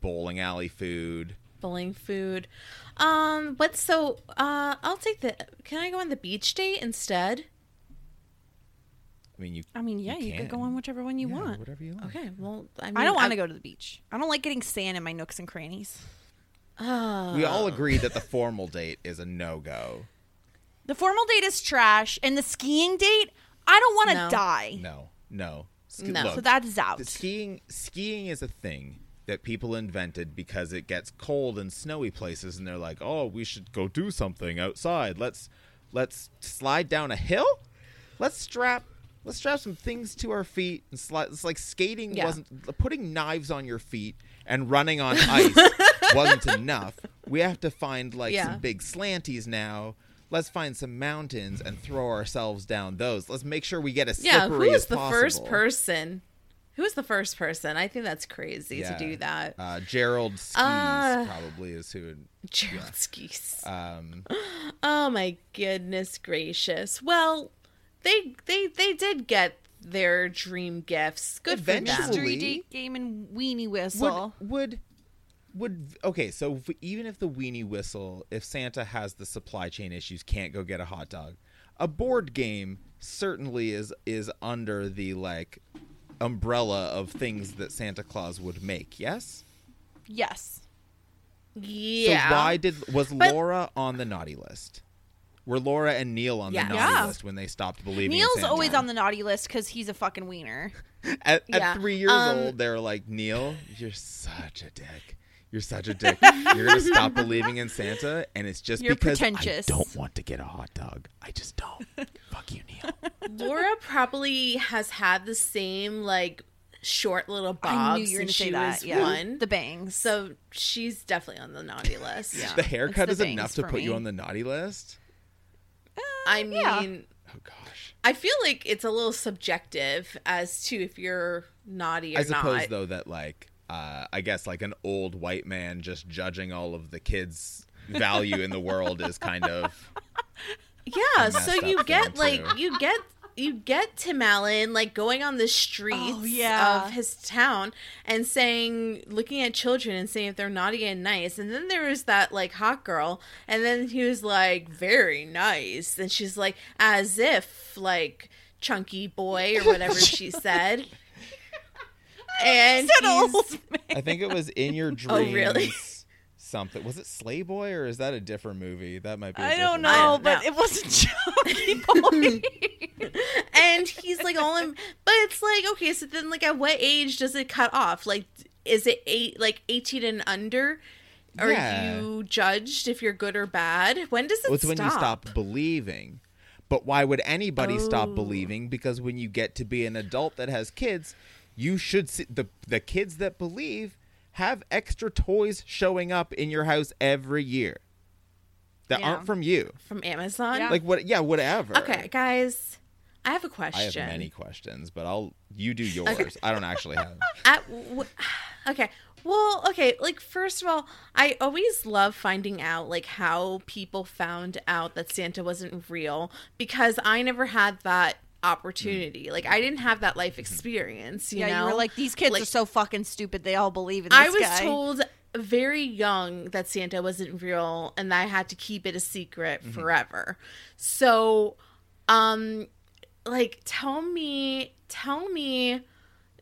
bowling alley food. Bowling food. Um, but so uh, I'll take the. Can I go on the beach date instead? I mean, you. I mean, yeah, you, could go on whichever one you Yeah, want. whatever you want. Okay, well, I mean, I don't want to go to the beach. I don't like getting sand in my nooks and crannies. Oh. We all agree that the formal date is a no go. The formal date is trash, and the skiing date, I don't want to No. die. No, no. Sk- No. Look, So that is out. the skiing skiing is a thing that people invented because it gets cold in snowy places and they're like oh we should go do something outside let's let's slide down a hill let's strap let's strap some things to our feet and slide it's like skating Yeah. wasn't putting knives on your feet and running on ice (laughs) wasn't enough we have to find like Yeah. some big slanties now let's find some mountains and throw ourselves down those let's make sure we get as Yeah, who slippery is the possible. first person? Who is the first person? I think that's crazy Yeah. to do that. Uh, Gerald Skis Uh, probably is who. would- Gerald Skis. Um, (gasps) Oh my goodness gracious. Well, they they they did get their dream gifts. Good for them. Mystery date game and weenie whistle. would would would okay? So if, even if the weenie whistle, if Santa has the supply chain issues, can't go get a hot dog, a board game certainly is is under the like umbrella of things that Santa Claus would make. Yes. Yes. Yeah. So why did was But- Laura on the naughty list? Were Laura and Neil on Yes. the naughty Yeah. list when they stopped believing? Neil's Santa? always on the naughty list because he's a fucking wiener. (laughs) At, Yeah. at three years Um, old, they're like, Neil, you're such a dick. You're such a dick. You're gonna stop believing in Santa, and it's just You're because pretentious. I don't want to get a hot dog. I just don't. (laughs) Fuck you, Neil. Laura probably has had the same like short little bobs you were going since to say she that. was Yeah. one. The bangs. so she's definitely on the naughty list. Yeah. (laughs) The haircut the is enough to for put you on the naughty list. Uh, I mean, Yeah. Oh gosh. I feel like it's a little subjective as to if you're naughty or not. I suppose not. though that like uh, I guess like an old white man just judging all of the kids' value in the world is kind of (laughs) Yeah, so you thing, get like too. you get you get Tim Allen like going on the streets Oh, yeah. of his town and saying looking at children and saying if they're naughty and nice. And then there was that like hot girl and then he was like very nice and she's like as if like chunky boy or whatever she (laughs) said. And Said he's- old man. I think it was in your dreams. (laughs) Oh, really? Something was it Slay Boy or is that a different movie? That might be. I I don't know, don't but know. it wasn't (laughs) Chucky Boy. (laughs) and he's like all in but it's like okay so then like at what age does it cut off like is it eight like 18 and under are Yeah. you judged if you're good or bad when does it Well, it's stop when you stop believing. But why would anybody Oh. stop believing? Because when you get to be an adult that has kids, you should see the the kids that believe have extra toys showing up in your house every year that Yeah. aren't from you. from amazon Yeah. Like what? Yeah, whatever. okay guys i have a question I have many questions, but I'll you do yours. I don't actually have. (laughs) At, w- (sighs) okay well okay like first of all i always love finding out like how people found out that santa wasn't real because i never had that Mm. opportunity like i didn't have that life mm-hmm. experience you yeah, know you were like, these kids Like, are so fucking stupid. They all believe in this I was guy. told very young that Santa wasn't real and that I had to keep it a secret mm-hmm. forever. So, um, like, tell me, tell me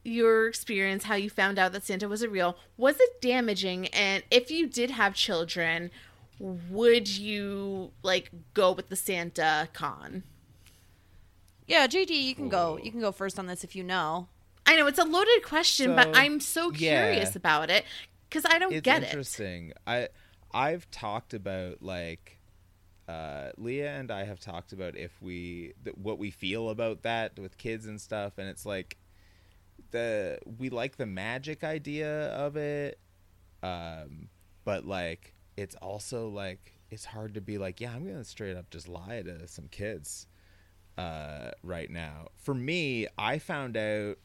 your experience, how you found out that Santa wasn't real. Was it damaging? And if you did have children, would you like go with the Santa con? Yeah, JD, you can go. You can go first on this if you know. I know it's a loaded question, but I'm so yeah. curious about it because I don't it's get it. interesting. I I've talked about like uh, Leah and I have talked about if we th- what we feel about that with kids and stuff, and it's like the we like the magic idea of it, um, but like it's also like it's hard to be like, yeah, I'm gonna straight up just lie to some kids uh, right now. For me, I found out.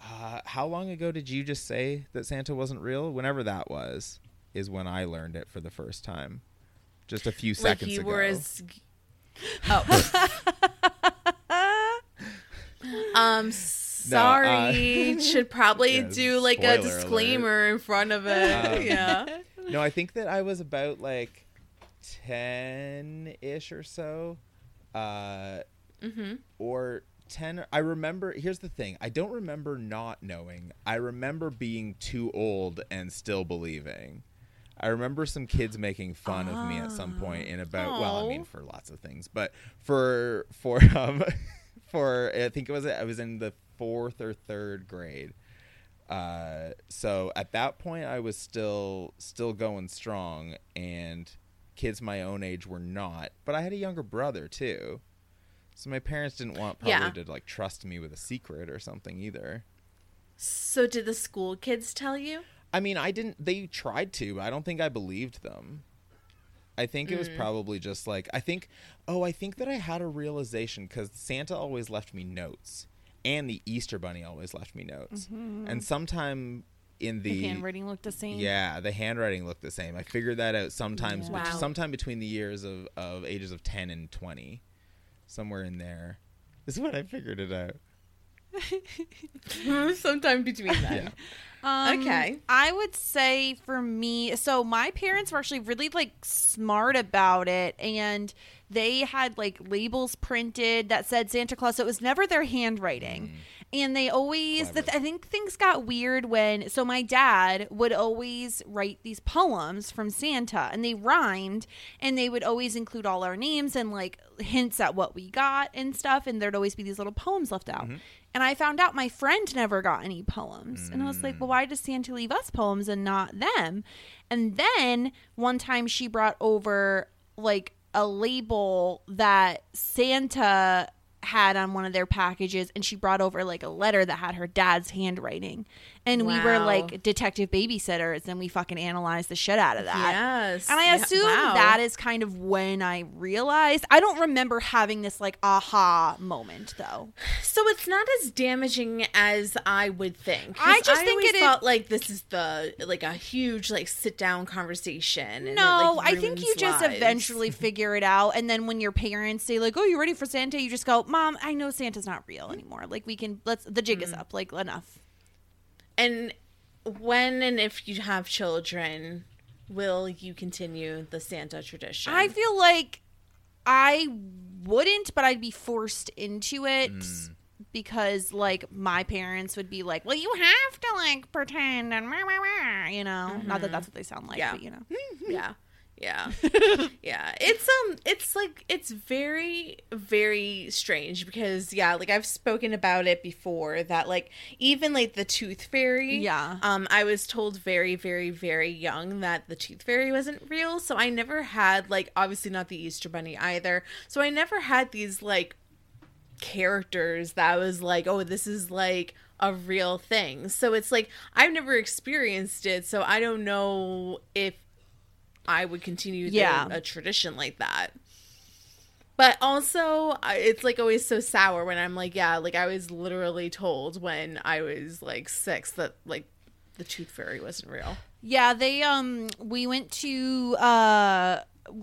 Uh, how long ago did you just say that Santa wasn't real? Whenever that was, is when I learned it for the first time. Just a few like seconds you ago. were as (laughs) oh um sorry should probably (laughs) yeah, do like a disclaimer in front of it Um, (laughs) yeah no, I think that I was about like ten ish or so, uh, Mm-hmm. or ten. I remember. Here's the thing: I don't remember not knowing. I remember being too old and still believing. I remember some kids making fun of me at some point in about well, I mean for lots of things, but for for (laughs) um for I think it was I was in the fourth or third grade. Uh, so at that point, I was still still going strong, and kids my own age were not. But I had a younger brother too, so my parents didn't want probably Yeah. to like trust me with a secret or something either. so did the school kids tell you I mean, I didn't. They tried to, but I don't think I believed them. I think it was mm. probably just like I think. Oh, I think that I had a realization because Santa always left me notes, and the Easter Bunny always left me notes, mm-hmm. and sometime in the, The handwriting looked the same. Yeah, the handwriting looked the same. I figured that out sometimes, Yeah. bet- Wow. sometime between the years of, of ages of ten and twenty, somewhere in there. This is when I figured it out. (laughs) sometime between that Yeah. Um, Okay. I would say for me, so my parents were actually really like smart about it and they had like labels printed that said Santa Claus. So it was never their handwriting. And they always, the, Clever. I think things got weird when, so my dad would always write these poems from Santa and they rhymed and they would always include all our names and like hints at what we got and stuff. And there'd always be these little poems left out. Mm-hmm. And I found out my friend never got any poems. And I was like, well, mm. why does Santa leave us poems and not them? And then one time she brought over like a label that Santa had on one of their packages and she brought over like a letter that had her dad's handwriting. And we were like detective babysitters and we fucking analyzed the shit out of that. Yes. And I Yeah, assume wow. that is kind of when I realized. I don't remember having this like aha moment though. So it's not as damaging as I would think. I just think always it is- felt like this is the like a huge like sit down conversation. and it, No, like, I think you just lives. eventually figure it out. And then when your parents say, like, oh, you ready for Santa? You just go, Mom, I know Santa's not real anymore. Like, we can, let's, the jig Mm. is up. Like, enough. And when and if you have children, will you continue the Santa tradition? I feel like I wouldn't, but I'd be forced into it. Hmm. Because like my parents would be like, well, you have to like pretend and wah, wah, wah," you know, not that mm-hmm. that's what they sound like, Yeah. but you know, mm-hmm. yeah yeah. (laughs) Yeah. It's um it's like it's very very strange because yeah like i've spoken about it before that like even like the tooth fairy Yeah. um i was told very very very young that the tooth fairy wasn't real. So i never had like obviously not the easter bunny either. So i never had these like characters that was like, oh, this is like a real thing. So it's like I've never experienced it, so I don't know if I would continue the- a tradition like that. But also, it's like always so sour when I'm like, yeah, like I was literally told when I was like six that like the tooth fairy wasn't real. Yeah, they um we went to uh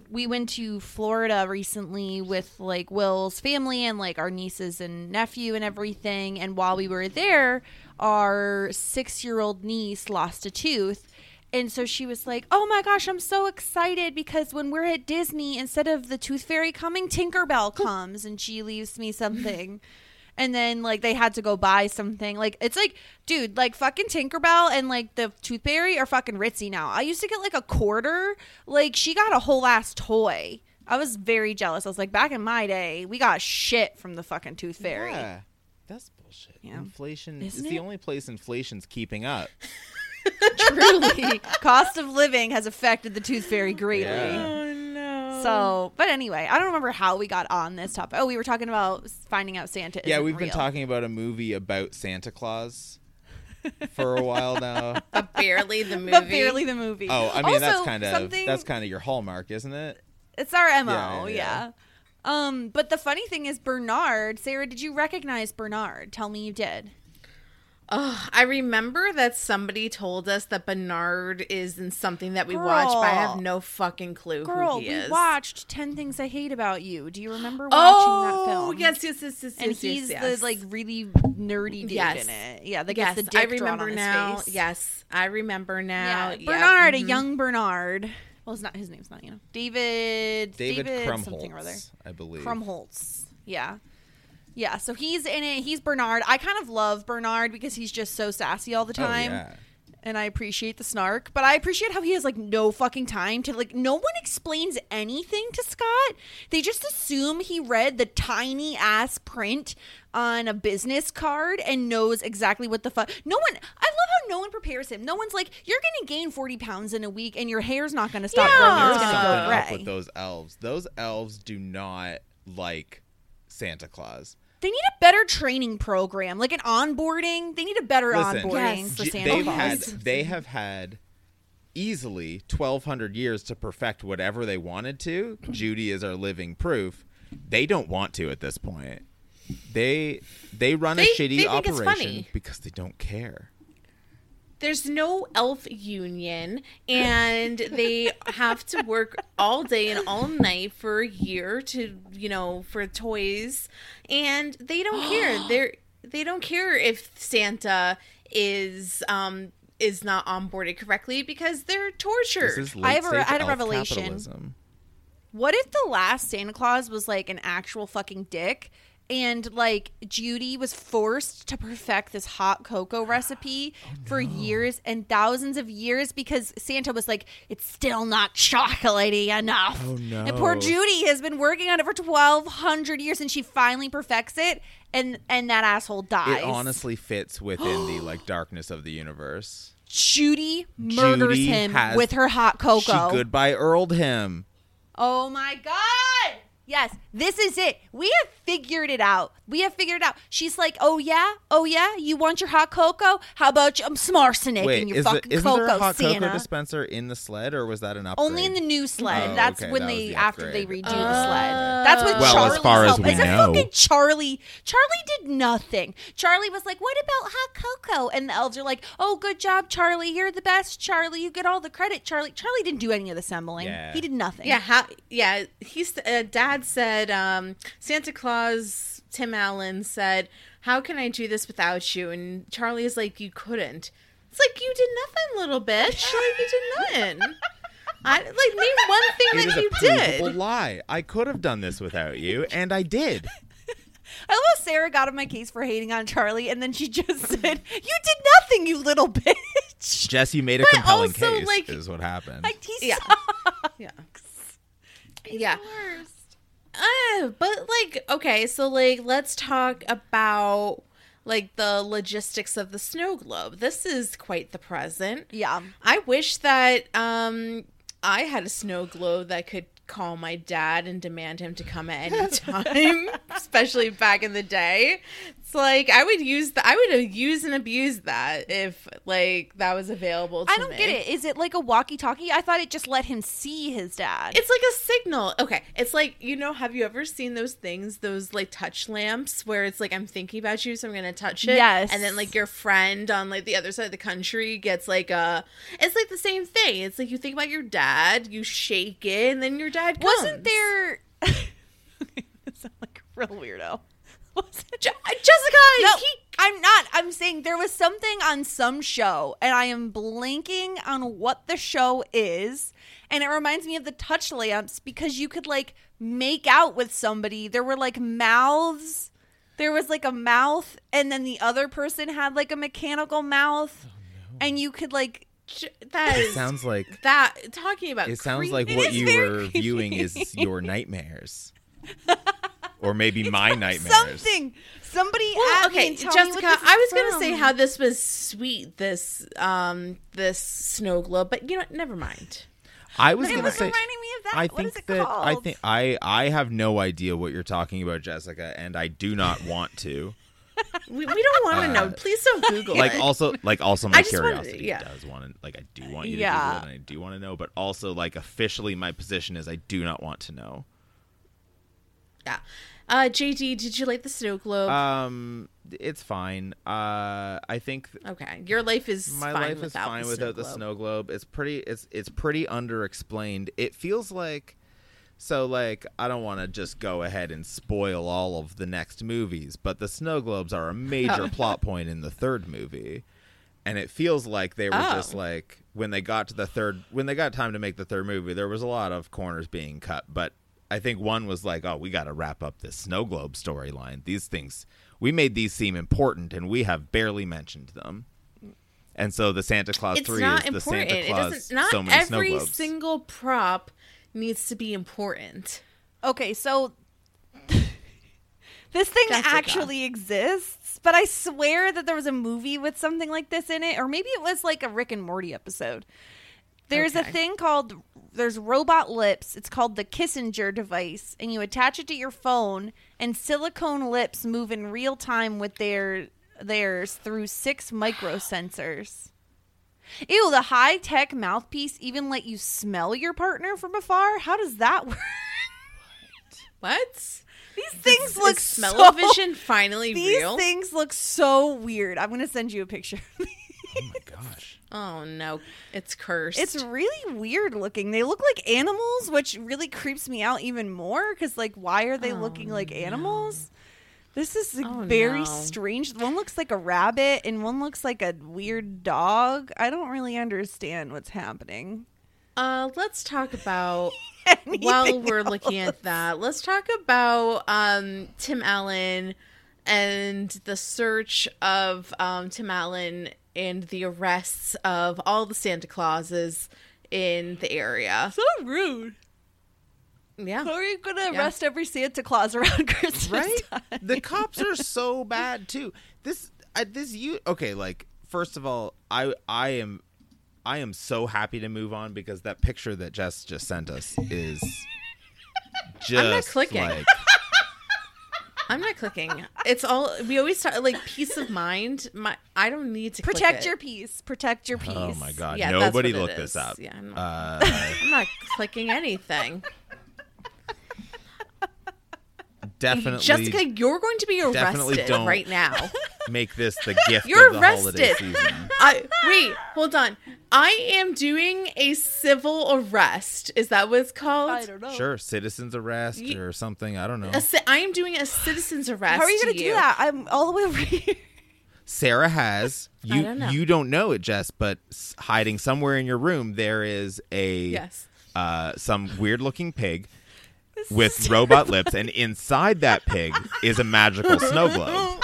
we went to Florida recently with like Will's family and like our nieces and nephew and everything and while we were there our 6-year-old niece lost a tooth and so she was like, "Oh my gosh, I'm so excited because when we're at Disney instead of the tooth fairy coming, Tinkerbell (laughs) comes and she leaves me something." and then like they had to go buy something. Like it's like, dude, like fucking Tinkerbell and like the Tooth Fairy are fucking ritzy now. I used to get like a quarter. Like she got a whole ass toy. I was very jealous. I was like, back in my day, we got shit from the fucking Tooth Fairy. Yeah, that's bullshit. Yeah. Inflation Isn't is the only place inflation's keeping up. (laughs) (laughs) Truly, cost of living has affected the Tooth Fairy greatly. Yeah. Oh no. So, but anyway, I don't remember how we got on this topic. Oh, we were talking about finding out Santa. yeah, isn't we've been talking about a movie about Santa Claus for a while now. (laughs) but barely the (laughs) movie. but barely the movie. Oh, I mean that's kind of something- that's kind of your hallmark, isn't it? It's our MO, Yeah, yeah, yeah, Um, but the funny thing is Bernard, Sarah, did you recognize Bernard? Tell me you did. Ugh, I remember that somebody told us that Bernard is in something that we watched, but I have no fucking clue Girl, who he is. we is. watched 10 Things I Hate About You. Do you remember watching oh, that film? Oh yes, yes, yes, yes, And yes, he's yes, yes. the like really nerdy dude Yes. in it. Yeah, that yes, gets the I dick drawn remember on his now. face. Yes, I remember now. Yeah, Yep, Bernard, mhm. a young Bernard. Well, it's not his name's not you know David. David, something or other. I believe. Krumholtz. Yeah. Yeah, so he's in it. He's Bernard. I kind of love Bernard because he's just so sassy all the Oh, time. yeah. And I appreciate the snark, but I appreciate how he has like no fucking time to like no one explains anything to Scott. They just assume he read the tiny ass print on a business card and knows exactly what the fuck. No one I love how no one prepares him. No one's like, You're gonna gain forty pounds in a week and your hair's not gonna stop Yeah. growing, There's gonna something go up with those elves. Those elves do not like Santa Claus. They need a better training program, like an onboarding. They need a better Listen, onboarding Yes. for Santa they've Claus. had they have had easily 1200 years to perfect whatever they wanted to judy is our living proof they don't want to at this point they they run a shitty they think it's operation because they don't care There's no elf union, and they have to work all day and all night for a year to, you know, for toys, and they don't care. (gasps) They're they don't care if Santa is um is not onboarded correctly because they're tortured. this is I have a- had a revelation. capitalism. What if the last Santa Claus was like an actual fucking dick and like Judy was forced to perfect this hot cocoa (gasps) oh, recipe for years and thousands of years because Santa was like, it's still not chocolatey enough. Oh, no. And poor Judy has been working on it for twelve hundred years, and she finally perfects it, and and that asshole dies. It honestly fits within the like (gasps) darkness of the universe. Judy murders Judy him has- with her hot cocoa. She goodbye Earled him. Oh my god! Yes, this is it. We have figured it out. We have figured it out. She's like, "Oh yeah, oh yeah, you want your hot cocoa? How about you? I'm smarsonic Wait, in your is fucking it, isn't cocoa, there a hot Santa." cocoa dispenser in the sled, or was that an upgrade? Only in the new sled. Oh, That's okay, when that they the after they upgrade. redo the sled. That's what Well, as Charlie's far as we Is it know. fucking Charlie. Charlie did nothing. Charlie was like, "What about hot cocoa?" And the elves are like, "Oh, good job, Charlie. You're the best, Charlie. You get all the credit, Charlie." Charlie didn't do any of the assembling. Yeah. He did nothing. Yeah, how, yeah. He's uh, dad said um, Santa Claus. Tim Allen said, "How can I do this without you?" And Charlie is like, "You couldn't." It's like you did nothing, little bitch. Like you did nothing. (laughs) I like name one thing It is that a you provable did. lie. I could have done this without you, and I did. (laughs) I love Sarah got on my case for hating on Charlie, and then she just (laughs) said, "You did nothing, you little bitch." Jess, you made a But compelling also, case. like- is what happened. Like, he Yeah. sucks. Yeah, yeah. Uh, but like, okay, so like, let's talk about like the logistics of the snow globe. This is quite the present. Yeah. I wish that um I had a snow globe that could call my dad and demand him to come at any (laughs) time, especially back in the day. Like I would use the I would use and abuse that if like that was available to I don't me. get it. Is it like a walkie-talkie? I thought it just let him see his dad. It's like a signal. Okay. It's like, you know, have you ever seen those things, those like touch lamps where it's like, I'm thinking about you, so I'm going to touch it? Yes. And then like your friend on like the other side of the country gets like a, it's like the same thing. It's like you think about your dad, you shake it, and then your dad comes. Wasn't there? (laughs) Sound like a real weirdo. Je- Jessica, No, he, I'm not. I'm saying there was something on some show, and I am blanking on what the show is. And it reminds me of the touch lamps because you could like make out with somebody. There were like mouths. There was like a mouth, and then the other person had like a mechanical mouth, oh, and you could like. That it is, sounds like that, talking about it sounds creep- like It what is you very were creepy. viewing is your (laughs) nightmares, or maybe my nightmares. Something. Somebody. Well, at me okay, and tell Jessica, this I was gonna say how this was sweet, this um this snow globe, but you know, what? never mind. I was gonna say. reminding me of that. I think is it that I think I I have no idea what you're talking about, Jessica, and I do not (laughs) want to. We, we don't want to know. Please don't Google Uh, like it. also like also my I just wanted- curiosity yeah. does want to like I do want you to Yeah. Google it and I do want to know, but also like officially my position is I do not want to know. yeah. Uh, JD, did you like the snow globe? Um, it's fine. Uh, I think th- okay, your life is my life is fine the without the snow globe. It's pretty. It's it's pretty underexplained. It feels like. So like I don't want to just go ahead and spoil all of the next movies, but the snow globes are a major Oh. plot point in the third movie. And it feels like they were just Oh. like when they got to the third when they got time to make the third movie, there was a lot of corners being cut, but I think one was like, "Oh, we got to wrap up this snow globe storyline. These things we made these seem important and we have barely mentioned them." And so the Santa Claus It's 3 not is the. Santa Claus doesn't. So many snow every globes. single prop needs to be important. Okay, so (laughs) this thing Jessica. actually exists, but I swear that there was a movie with something like this in it, or maybe it was like a Rick and Morty episode. There's a thing called there's robot lips. It's called the Kissenger device, and you attach it to your phone, and silicone lips move in real time with their theirs through six microsensors. Ew, the high tech mouthpiece even let you smell your partner from afar. How does that (laughs) work? What? These things Is look smell-o-vision finally (laughs) These real? things look so weird. I'm gonna send you a picture. Oh my gosh. Oh no, it's cursed. it's really weird looking. They look like animals, which really creeps me out even more. Because like, why are they looking like animals? This is like, Oh, very no. strange. One looks like a rabbit, and one looks like a weird dog. I don't really understand what's happening. Uh, let's talk about (laughs) while we're looking at that. Let's talk about um, Tim Allen and the search of um, Tim Allen and the arrests of all the Santa Clauses in the area. So rude. Yeah. How are you going to Yeah. arrest every Santa Claus around (laughs) Christmas right? time? the cops are so bad too. This I this you okay? Like first of all, I I am I am so happy to move on because that picture that Jess just sent us is (laughs) just clicking. like I'm not clicking. It's all we always talk like peace of mind. My I don't need to click Protect it. your peace. Protect your peace. oh my god, Yeah, nobody what it look this up. Yeah, I'm not- Uh, (laughs) I'm not clicking anything. Definitely, Jessica, you're going to be definitely arrested don't- right now. (laughs) make this the (laughs) gift You're of the holiday arrested. season. I (laughs) wait, hold on. I am doing a civil arrest. Is that what it's called? I don't know. Sure, citizens arrest Ye- or something. I don't know. Ci- I am doing a citizen's arrest. How are you to going to do that? I'm all the way over here. Sarah has you. don't know. You don't know it, Jess, but hiding somewhere in your room there is a Yes. uh, some weird looking pig with robot lips, and inside that pig is a magical snow globe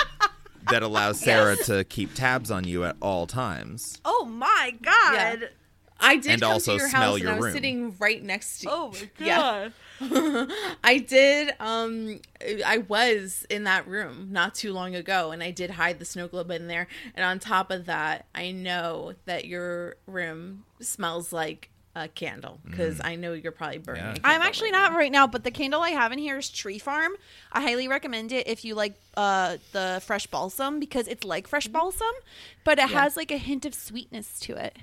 that allows Sarah to keep tabs on you at all times. Oh my god. Yeah. I did And come also to your smell house your and I was room. sitting right next to Oh (laughs) my Yeah. god. (laughs) I did um I was in that room not too long ago and I did hide the snow globe in there and on top of that I know that your room smells like a candle because I know you're probably burning. Yeah. a I'm actually right not now. right now, but the candle I have in here is Tree Farm. I highly recommend it if you like uh, the fresh balsam because it's like fresh balsam, but it Yeah. has like a hint of sweetness to it.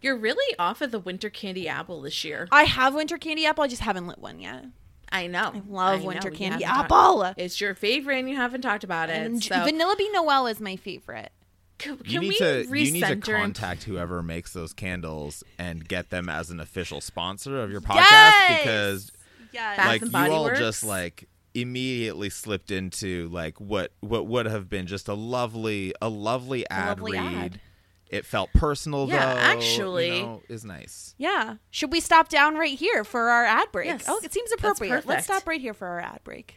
You're really off of the winter candy apple this year. I have winter candy apple, I just haven't lit one yet. I know. I love winter candy apple. talked- it's your favorite and you haven't talked about it. And so Vanilla Bean Noel is my favorite. Can, You need we to recenter you need to contact whoever makes those candles and get them as an official sponsor of your podcast Yes! because Yeah. Bath like you all Works? just like immediately slipped into like what what would have been just a lovely a lovely ad lovely read. ad. It felt personal Yeah, though. actually. you know, is nice. yeah. Should we stop down right here for our ad break? Yes, oh, it seems appropriate. Let's stop right here for our ad break.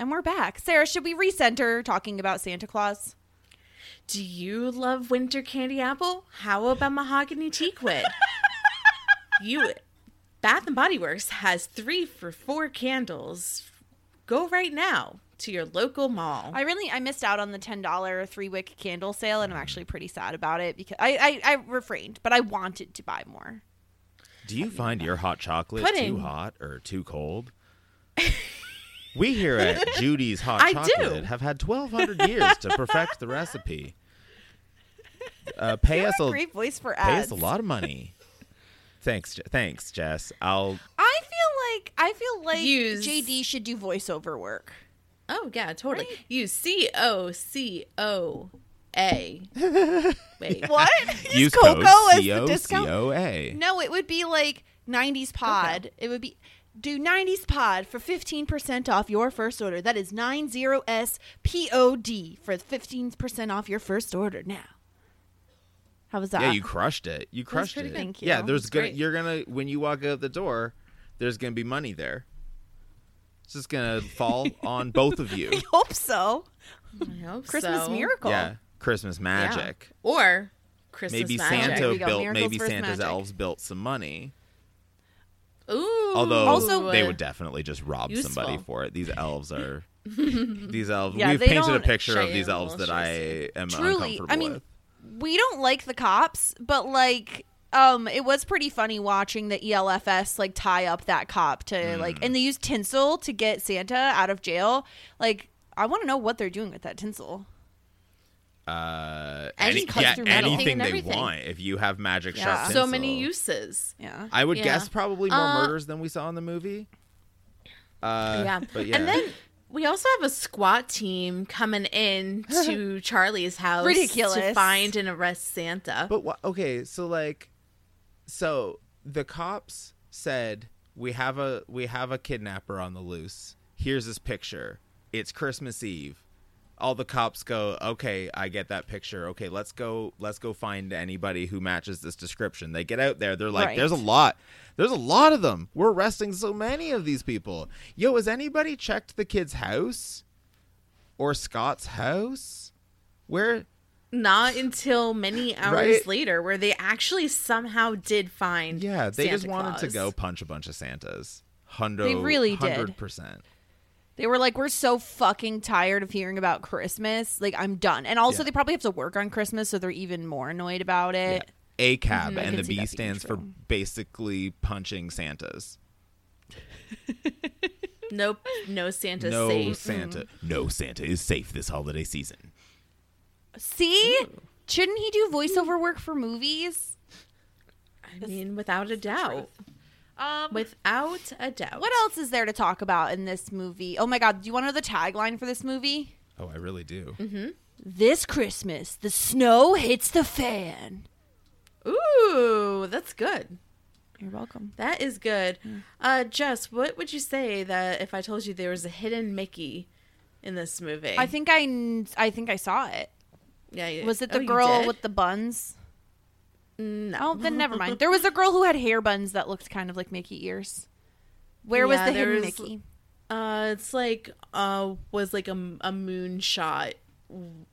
And we're back. Sarah, should we recenter talking about Santa Claus? Do you love winter candy apple? How about mahogany teakwood? (laughs) you Bath and Body Works has three for four candles. Go right now to your local mall. I really I missed out on the ten dollar three wick candle sale, and I'm actually pretty sad about it because I, I I refrained, but I wanted to buy more. Do you find your hot chocolate Pudding. too hot or too cold? (laughs) we here at (laughs) Judy's Hot I do. Chocolate have had 1,200 years to perfect the recipe. (laughs) Uh, pay us a Great voice for pay ads. us a lot of money. Thanks, thanks, Jess. I'll I feel like I feel like Use- JD should do voiceover work. oh yeah, totally. Use C O C O A. (laughs) Wait. What? use Coco as the discount? COCOA. No, it would be like 90s pod. It would be do 90s pod for 15% off your first order. That is 90s POD for 15% off your first order now. How was that? Yeah, you crushed it. You crushed pretty it. good. Thank Yeah, there's That's gonna great. you're gonna when you walk out the door, there's gonna be money there. It's just gonna (laughs) fall on both of you. (laughs) I hope so. I hope Christmas so. miracle. Yeah, Christmas Yeah. magic. Or Christmas maybe magic. Santa There we go, built miracles maybe Santa's magic. elves built some money. Ooh. Although Also- they would definitely just rob Useful. somebody for it. These elves are (laughs) these elves. Yeah, We've painted a picture of these elves that I am Truly, uncomfortable I mean, with. we don't like the cops, but like um it was pretty funny watching the ELFS like tie up that cop to Mm. like and they use tinsel to get Santa out of jail. Like I want to know what they're doing with that tinsel. Uh, any, it yeah, metal. anything And they want. If you have magic Yeah. sharp so many uses. Yeah. I would Yeah. guess probably more Uh, murders than we saw in the movie. Uh, yeah. but yeah. And then we also have a SWAT team coming in (laughs) to Charlie's house Ridiculous. to find and arrest Santa. But what? Okay, so like, so the cops said we have a we have a kidnapper on the loose. Here's his picture. It's Christmas Eve. All the cops go, okay, I get that picture. Okay, let's go. Let's go find anybody who matches this description. They get out there. They're like, Right. there's a lot. There's a lot of them. We're arresting so many of these people. Yo, has anybody checked the kid's house or Scott's house? Where? Not until many hours Right? later, where they actually somehow did find. Yeah, they just Santa wanted to go punch a bunch of Santas. Hundo, They really did. Hundred percent. They were like, we're so fucking tired of hearing about Christmas. Like, I'm done. And also, Yeah. they probably have to work on Christmas, so they're even more annoyed about it. ACAB Mm-hmm. And the B stands for basically punching Santas. (laughs) Nope, no Santa no safe. Santa. No Santa is safe this holiday season. See? Shouldn't he do voiceover work for movies? I mean, without a doubt. Um, Without a doubt. what else is there to talk about in this movie? Oh my god, do you want to know the tagline for this movie? Oh, I really do. Mm-hmm. This Christmas, the snow hits the fan. Ooh, that's good. You're welcome. That is good. Uh, Jess, what would you say that if I told you there was a hidden Mickey in this movie? I think I, I think I saw it. yeah. you- Was it oh, the you girl with the buns? No. Oh, then never mind. (laughs) There was a girl who had hair buns that looked kind of like Mickey ears. Where was the hidden Mickey? Uh, it's like uh was like a, a moon shot,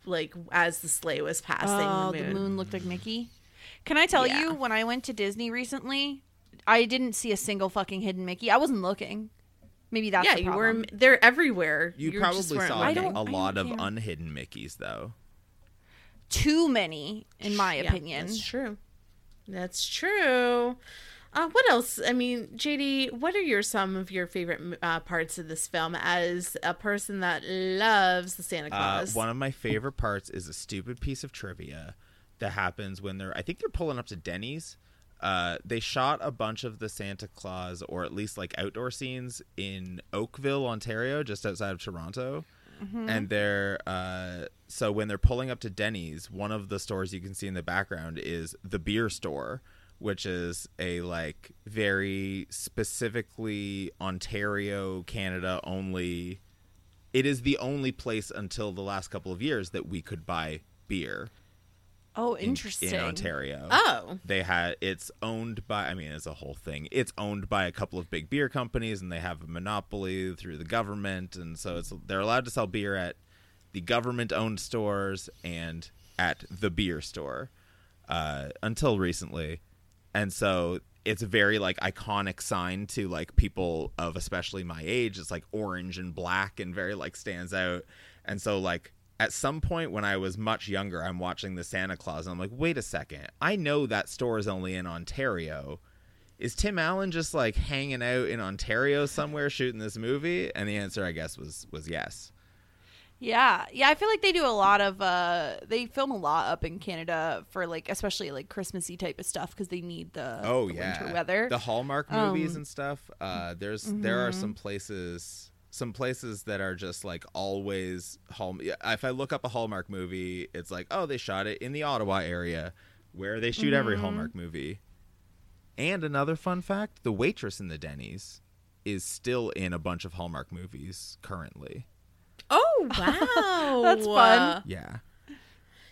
like as the sleigh was passing Oh, the the moon. moon looked like Mickey. Can I tell Yeah. you, when I went to Disney recently, I didn't see a single fucking hidden Mickey. I wasn't looking. Maybe that's yeah, the you were. problem. They're everywhere. You You probably saw I looking. don't- a I lot of unhidden Mickeys, though. too many, in my Yeah, opinion. That's true. That's true. Uh, what else? I mean, JD, what are your some of your favorite uh, parts of this film as a person that loves the Santa Uh, Claus? one of my favorite parts is a stupid piece of trivia that happens when they're. I think they're pulling up to Denny's. Uh, they shot a bunch of the Santa Clause, or at least like outdoor scenes, in Oakville, Ontario, just outside of Toronto. And they're uh, so when they're pulling up to Denny's, one of the stores you can see in the background is the beer store, which is a like very specifically Ontario, Canada only it is the only place until the last couple of years that we could buy beer oh, in, interesting. in Ontario. oh, They had it's owned by I mean it's a whole thing. It's owned by a couple of big beer companies and they have a monopoly through the government and so it's they're allowed to sell beer at the government owned stores and at the beer store uh, until recently. And so it's a very like iconic sign to like people of especially my age. It's like orange and black and very like stands out. And so like at some point when I was much younger, I'm watching the Santa Clause and I'm like, wait a second. I know that store is only in Ontario. Is Tim Allen just like hanging out in Ontario somewhere shooting this movie? And the answer I guess was was yes. Yeah, yeah. I feel like they do a lot of. uh They film a lot up in Canada for like, especially like Christmassy type of stuff because they need the Oh the yeah, winter weather. The Hallmark movies Um, and stuff. Uh, there's there are mm-hmm. some places, some places that are just like always Hall. yeah, If I look up a Hallmark movie, it's like oh they shot it in the Ottawa area, where they shoot every Mm-hmm. Hallmark movie. And another fun fact: the waitress in the Denny's is still in a bunch of Hallmark movies currently. Oh (laughs) wow, That's fun. Yeah.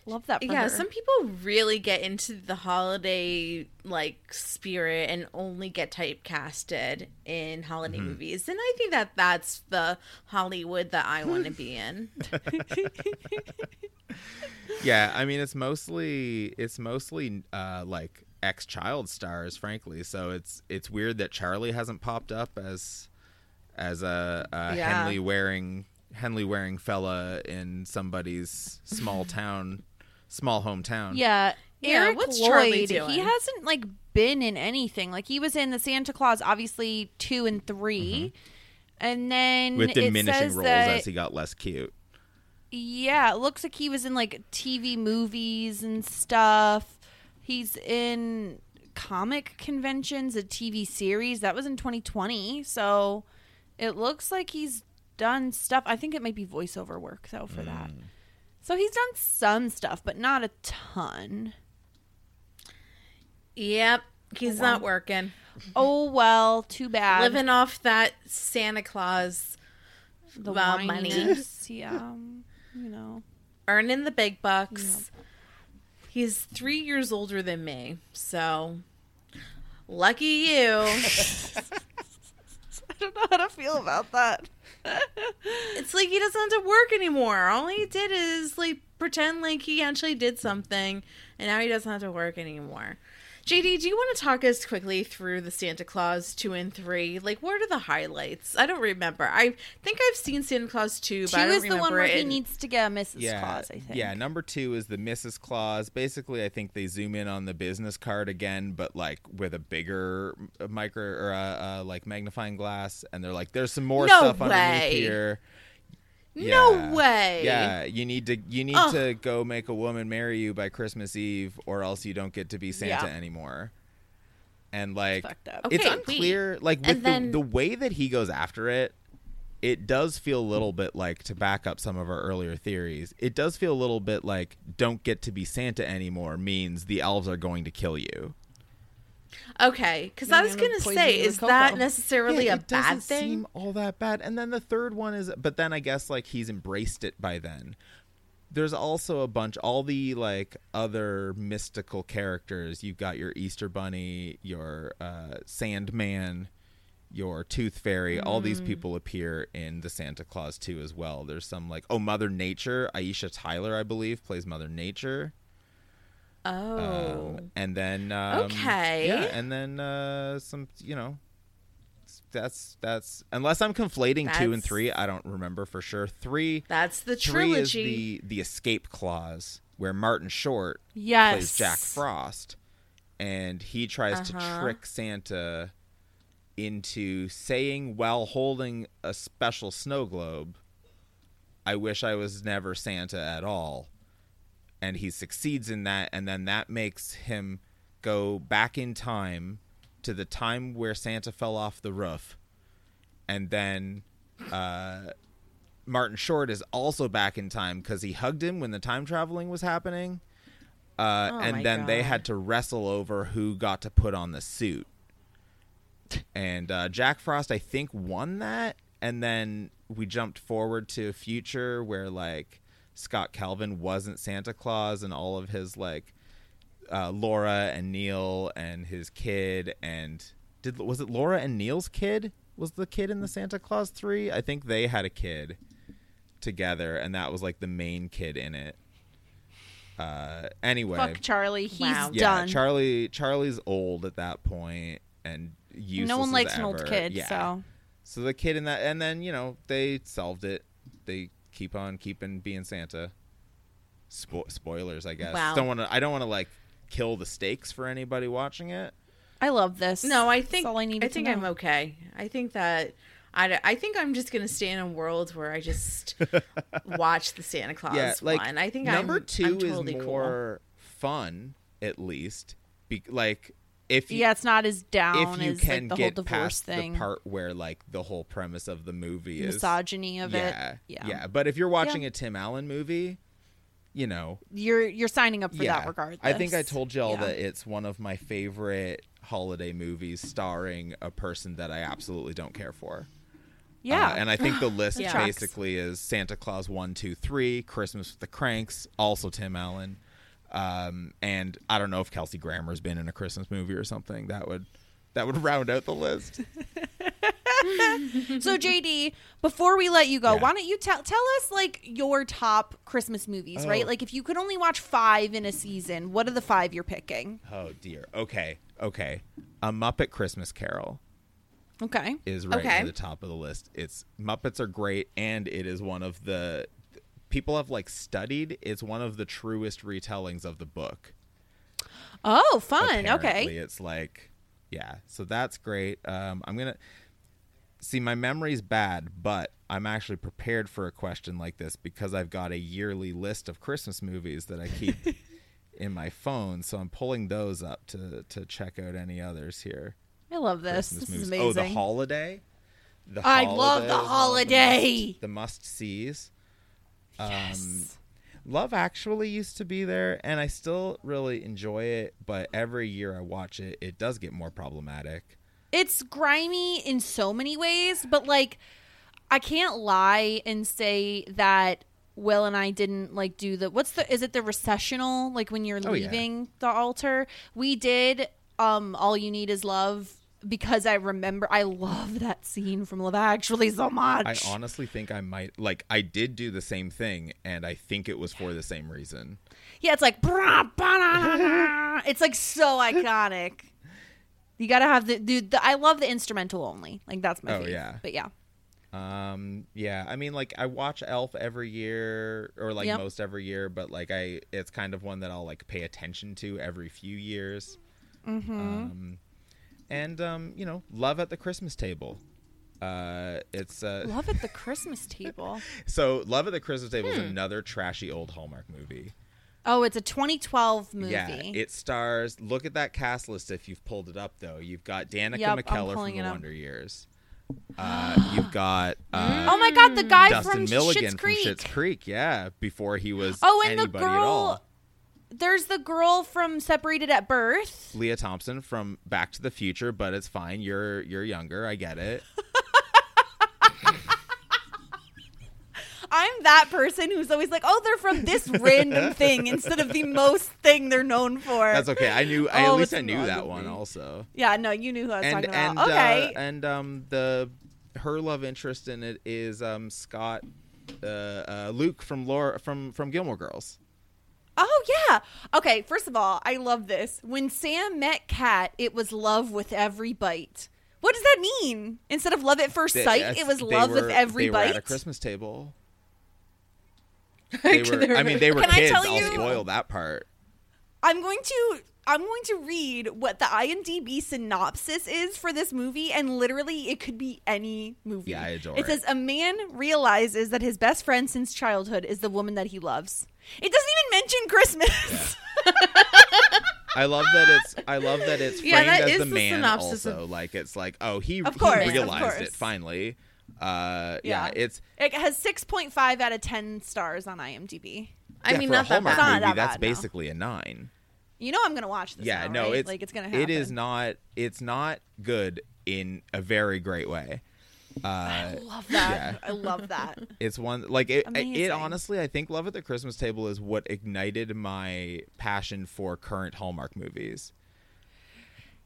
Love that. For yeah, her. some people really get into the holiday like spirit and only get typecasted in holiday Mm-hmm. movies, and I think that that's the Hollywood that I want to be in. (laughs) (laughs) yeah, I mean it's mostly it's mostly uh, like ex child stars, frankly. So it's it's weird that Charlie hasn't popped up as as a, a Yeah. Henley wearing Henley wearing fella in somebody's small (laughs) town, small hometown. Yeah. Yeah, Eric what's Charlie Lloyd, doing? he hasn't like been in anything. Like he was in the Santa Clause, obviously two and 3 and then Mm-hmm. with it diminishing says roles that, as he got less cute. Yeah, it looks like he was in like TV movies and stuff. He's in comic conventions, a TV series that was in 2020. So it looks like he's done stuff. I think it might be voiceover work though for that. Mm. So he's done some stuff, but not a ton. Yep, he's not working. Oh well, too bad. Living off that Santa Clause, the uh, money. (laughs) yeah, um, you know. earning the big bucks. He's three years older than me, so lucky you. (laughs) (laughs) I don't know how to feel about that. It's like he doesn't have to work anymore. All he did is like pretend like he actually did something, and now he doesn't have to work anymore. JD, do you want to talk us quickly through the Santa Clause 2 and 3? Like, what are the highlights? I don't remember. I think I've seen Santa Clause 2, but Two I don't is the one where it. he needs to get a Mrs. yeah, Claus. I think. Yeah, number two is the Mrs. Claus. Basically, I think they zoom in on the business card again, but like with a bigger uh, micro or uh, uh, like magnifying glass, and they're like, "There's some more No stuff underneath way. Here." No way. Yeah, you need to you need Ugh. to go make a woman marry you by Christmas Eve, or else you don't get to be Santa Yeah. anymore. And like, it's Okay, wait. unclear. Like with then- the, the way that he goes after it, it does feel a little bit like to back up some of our earlier theories. It does feel a little bit like "don't get to be Santa anymore" means the elves are going to kill you. Okay, because I was gonna going to poison say, is that necessarily Yeah, a it bad doesn't thing? Seem all that bad. And then the third one is, but then I guess like he's embraced it by then. There's also a bunch, all the like other mystical characters. You've got your Easter Bunny, your uh, Sandman, your Tooth Fairy. All these Mm. people appear in the Santa Clause 2 as well. There's some like oh Mother Nature, Aisha Tyler, I believe, plays Mother Nature. Oh. Um, and then um, Okay. yeah, and then uh, some you know that's that's unless I'm conflating two and three, I don't remember for sure. Three That's the three is trilogy. the the escape clause where Martin Short Yes. plays Jack Frost, and he tries to Uh-huh. trick Santa into saying while holding a special snow globe, "I wish I was never Santa at all." And he succeeds in that, and then that makes him go back in time to the time where Santa fell off the roof, and then uh, Martin Short is also back in time because he hugged him when the time traveling was happening. Uh, Oh and then they had to wrestle over who got to put on the suit. And uh, Jack Frost, I think, won that. And then we jumped forward to a future where like Scott Calvin wasn't Santa Claus, and all of his like uh, Laura and Neil and his kid and did was it Laura and Neil's kid was the kid in the Santa Clause three? I think they had a kid together, and that was like the main kid in it. Uh, anyway, Fuck Charlie. He's Wow. yeah, done. Charlie Charlie's old at that point and useless. no one as likes an old kid, Yeah. so So the kid in that, and then you know they solved it. They keep on keeping being Santa. Spo- spoilers, I guess. Wow. Don't want to. I don't want to like kill the stakes for anybody watching it. I love this. No, I That's think all I need. I, think to I'm okay. I think that I, I think I'm just gonna stay in a world where I just (laughs) watch the Santa Clause yeah, like one. I think number I'm, 2 I'm totally is cool. more fun, at least. Be- like if you, Yeah, it's not as down if you as can like the get past thing, the part where like the whole premise of the movie is misogyny of yeah, it. Yeah, yeah. But if you're watching a Tim Allen movie, you know, You're you're signing up for yeah. that regardless. I think I told y'all Yeah. that it's one of my favorite holiday movies starring a person that I absolutely don't care for. Yeah, Uh, and I think the (gasps) list Yeah. Basically is Santa Clause one, two, three, Christmas with the Cranks, also Tim Allen. Um, and I don't know if Kelsey Grammer's been in a Christmas movie or something. That would that would (laughs) round out the list. (laughs) so JD, before we let you go, Yeah. why don't you tell tell us like your top Christmas movies, right? Oh. Like if you could only watch five in a season, what are the five you're picking? Oh dear. Okay. Okay. A Muppet Christmas Carol Okay. is right Okay. near the top of the list. It's Muppets are great, and it is one of the people have like studied. It's one of the truest retellings of the book. Oh, fun. apparently. Okay. It's like, yeah. So that's great. Um, I'm gonna see my memory's bad, but I'm actually prepared for a question like this because I've got a yearly list of Christmas movies that I keep (laughs) in my phone. So I'm pulling those up to to check out any others here. I love this. Christmas This is amazing. Oh, the holiday. The I love the is one of the holiday. The must sees. Um, Love Actually used to be there, and I still really enjoy it. But every year I watch it, it does get more problematic. it's grimy in so many ways, but like I can't lie and say that Will and I didn't like do the what's the is it the recessional like when you're Oh, yeah. leaving the altar? We did um all you need is love because I remember I love that scene from Love Actually so much. I honestly think I might like I did do the same thing, and I think it was for the same reason. Yeah, it's like it's like so iconic. You gotta have the dude. The, I love the instrumental only. Like that's my Oh, fave. yeah. But yeah, Um, yeah, I mean, like I watch Elf every year, or like Yep. most every year, but like I, it's kind of one that I'll like pay attention to every few years. Mm-hmm. Um, and um, you know, Love at the Christmas Table. Uh, it's uh, love at the (laughs) Christmas table. so Love at the Christmas Table Hmm. is another trashy old Hallmark movie. Oh, it's a 2012 movie. Yeah, it stars. Look at that cast list. If you've pulled it up, though, you've got Danica Yep, McKellar from The. Wonder Years. (gasps) Uh, you've got uh, oh my god, the guy Dustin from Milligan Schitt's from Creek. Schitt's Creek. Yeah, before he was Oh, and the girl. There's the girl from Separated at Birth. Lea Thompson from Back to the Future, but it's fine. You're you're younger. I get it. I'm that person who's always like, oh, they're from this random (laughs) thing instead of the most thing they're known for. That's okay. I knew. I, Oh, at least I knew that one also. Yeah, no, you knew who I was And talking about. okay. uh, and um the her love interest in it is um Scott uh, uh Luke from Laura from from Gilmore Girls. Oh yeah. Okay, first of all, I love this. When Sam met Kat, it was love with every bite. What does that mean? Instead of love at first They- sight, it was love were- with every they bite. Were at a Christmas table. (laughs) They were. I mean, they were Can I kids. tell I'll you- spoil that part. I'm going to I'm going to read what the IMDb synopsis is for this movie, and literally it could be any movie. Yeah, I adore it. it. says a man realizes that his best friend since childhood is the woman that he loves. It doesn't even mention Christmas. (laughs) I love that it's. I love that it's Yeah, framed that as is the the man. synopsis Also, of- like it's like, oh, he, Of he course, realized it finally. Uh, yeah. Yeah. it's it has 6.5 out of 10 stars on IMDb. I yeah, mean, for not a that Hallmark bad. Not movie. that that's bad, no. basically a nine. You know I'm gonna watch this. yeah, now, no, right? it's like it's gonna happen. It is not. It's not good in a very great way. Uh, I love that. yeah. I love that. (laughs) It's one like it. It honestly, I think Love at the Christmas Table is what ignited my passion for current Hallmark movies.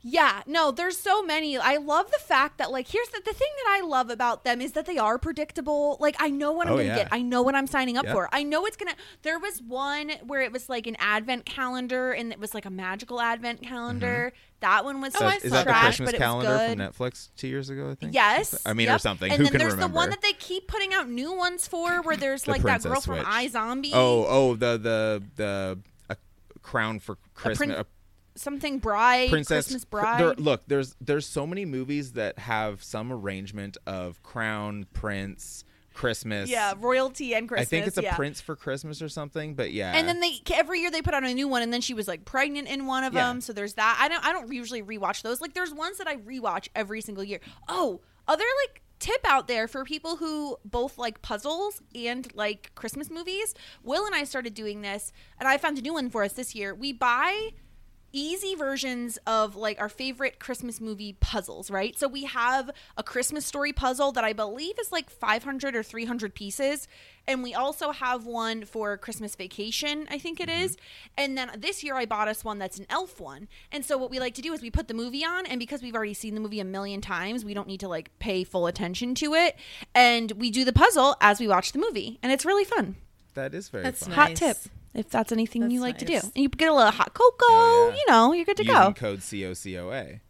Yeah, no, there's so many. I love the fact that like here's the, the thing that I love about them is that they are predictable. Like I know what I'm Oh, gonna yeah. get. I know what I'm signing up Yep. for. I know it's gonna there was one where it was like an advent calendar and it was like a magical advent calendar. That one was. So so is that the trash, Christmas but calendar good. from Netflix two years ago? I think. Yes. I mean, or yep. something. And Who then can there's remember? the one that they keep putting out new ones for where there's The like that girl Princess from Switch. iZombie. Oh, oh, the the the a crown for Christmas. prin- a something bride, Princess Christmas bride. there- look, there's there's so many movies that have some arrangement of crown, prince, Christmas. yeah, royalty and Christmas. I think it's a yeah. prince for Christmas or something. But yeah, And then they every year they put out a new one, and then she was like pregnant in one of Yeah. them. So there's that. I don't I don't usually rewatch those. Like there's ones that I rewatch every single year. Oh, other like tip out there for people who both like puzzles and like Christmas movies. Will and I started doing this, and I found a new one for us this year. We buy easy versions of like our favorite Christmas movie puzzles, right? So we have a Christmas story puzzle that I believe is like 500 or 300 pieces. And we also have one for Christmas vacation, I think it mm-hmm. is. And then this year I bought us one that's an elf one. And so what we like to do is we put the movie on, and because we've already seen the movie a million times, we don't need to like pay full attention to it. And we do the puzzle as we watch the movie. And it's really fun. That is very That's fun. nice. Hot tip. If that's anything you That's like to do. And you get a little hot cocoa, Oh, yeah. you know, you're good to Using go. code COCOA. (laughs)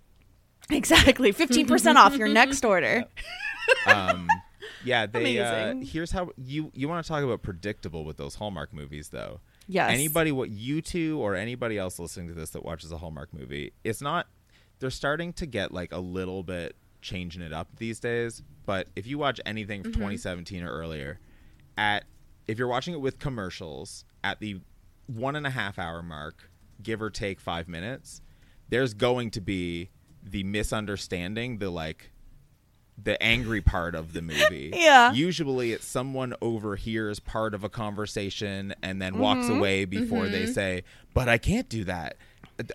Exactly. 15% off your next order. (laughs) Um, yeah, they. Uh, here's how you you want to talk about predictable with those Hallmark movies, though. Yes. Anybody, what you two or anybody else listening to this that watches a Hallmark movie, it's not. They're starting to get like a little bit changing it up these days. But if you watch anything from 2017 or earlier, at if you're watching it with commercials at the one and a half hour mark, give or take five minutes, there's going to be the misunderstanding, the like the angry part of the movie. (laughs) Yeah. Usually it's someone overhears part of a conversation and then walks away before they say, "But I can't do that.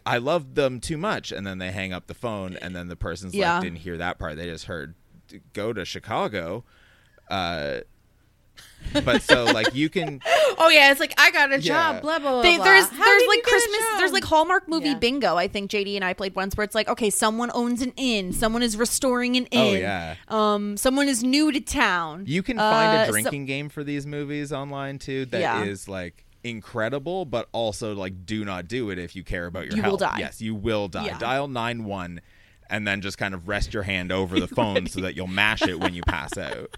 I love them too much." And then they hang up the phone and then the person's Yeah. like didn't hear that part. They just heard go to Chicago. Uh but so like you can (laughs) Oh yeah, it's like I got a Yeah. job. Blah blah blah. They, blah. there's How there's like you get a Christmas there's like Hallmark movie Yeah. bingo. I think JD and I played once where it's like okay, someone owns an inn, someone is restoring an inn Oh, yeah. Um someone is new to town. You can find Uh, a so- drinking game for these movies online too that is Yeah. like incredible, but also like do not do it if you care about your You will health. die. Yes, you will die. Yeah. Dial nine one and then just kind of rest your hand over the (laughs) phone so that you'll mash it when you pass out.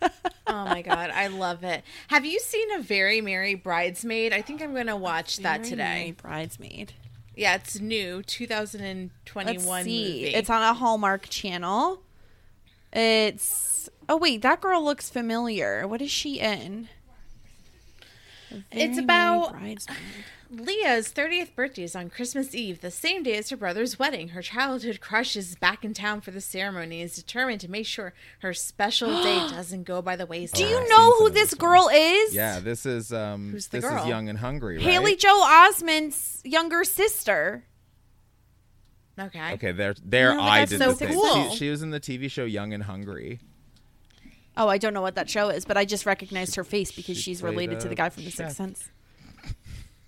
(laughs) Oh my god, I love it. Have you seen a Very Merry Bridesmaid? I think I'm going to watch that Very today. Merry Bridesmaid. Yeah, it's new, 2021 Let's see. movie. It's on a Hallmark channel. It's oh wait, that girl looks familiar. What is she in? It's Very Merry about- Bridesmaid. Leah's 30th birthday is on Christmas Eve, the same day as her brother's wedding. Her childhood crush is back in town for the ceremony and is determined to make sure her special day (gasps) doesn't go by the wayside. Do Oh, you I've know who this this girl is? Yeah, this is um Who's the this girl? is Young and Hungry, right? Haley Joel Osment's younger sister. Okay. Okay, there there No, I did so the thing. cool. She, she was in the TV show Young and Hungry. Oh, I don't know what that show is, but I just recognized her face because she she's played related to the guy from The chef. Sixth Sense.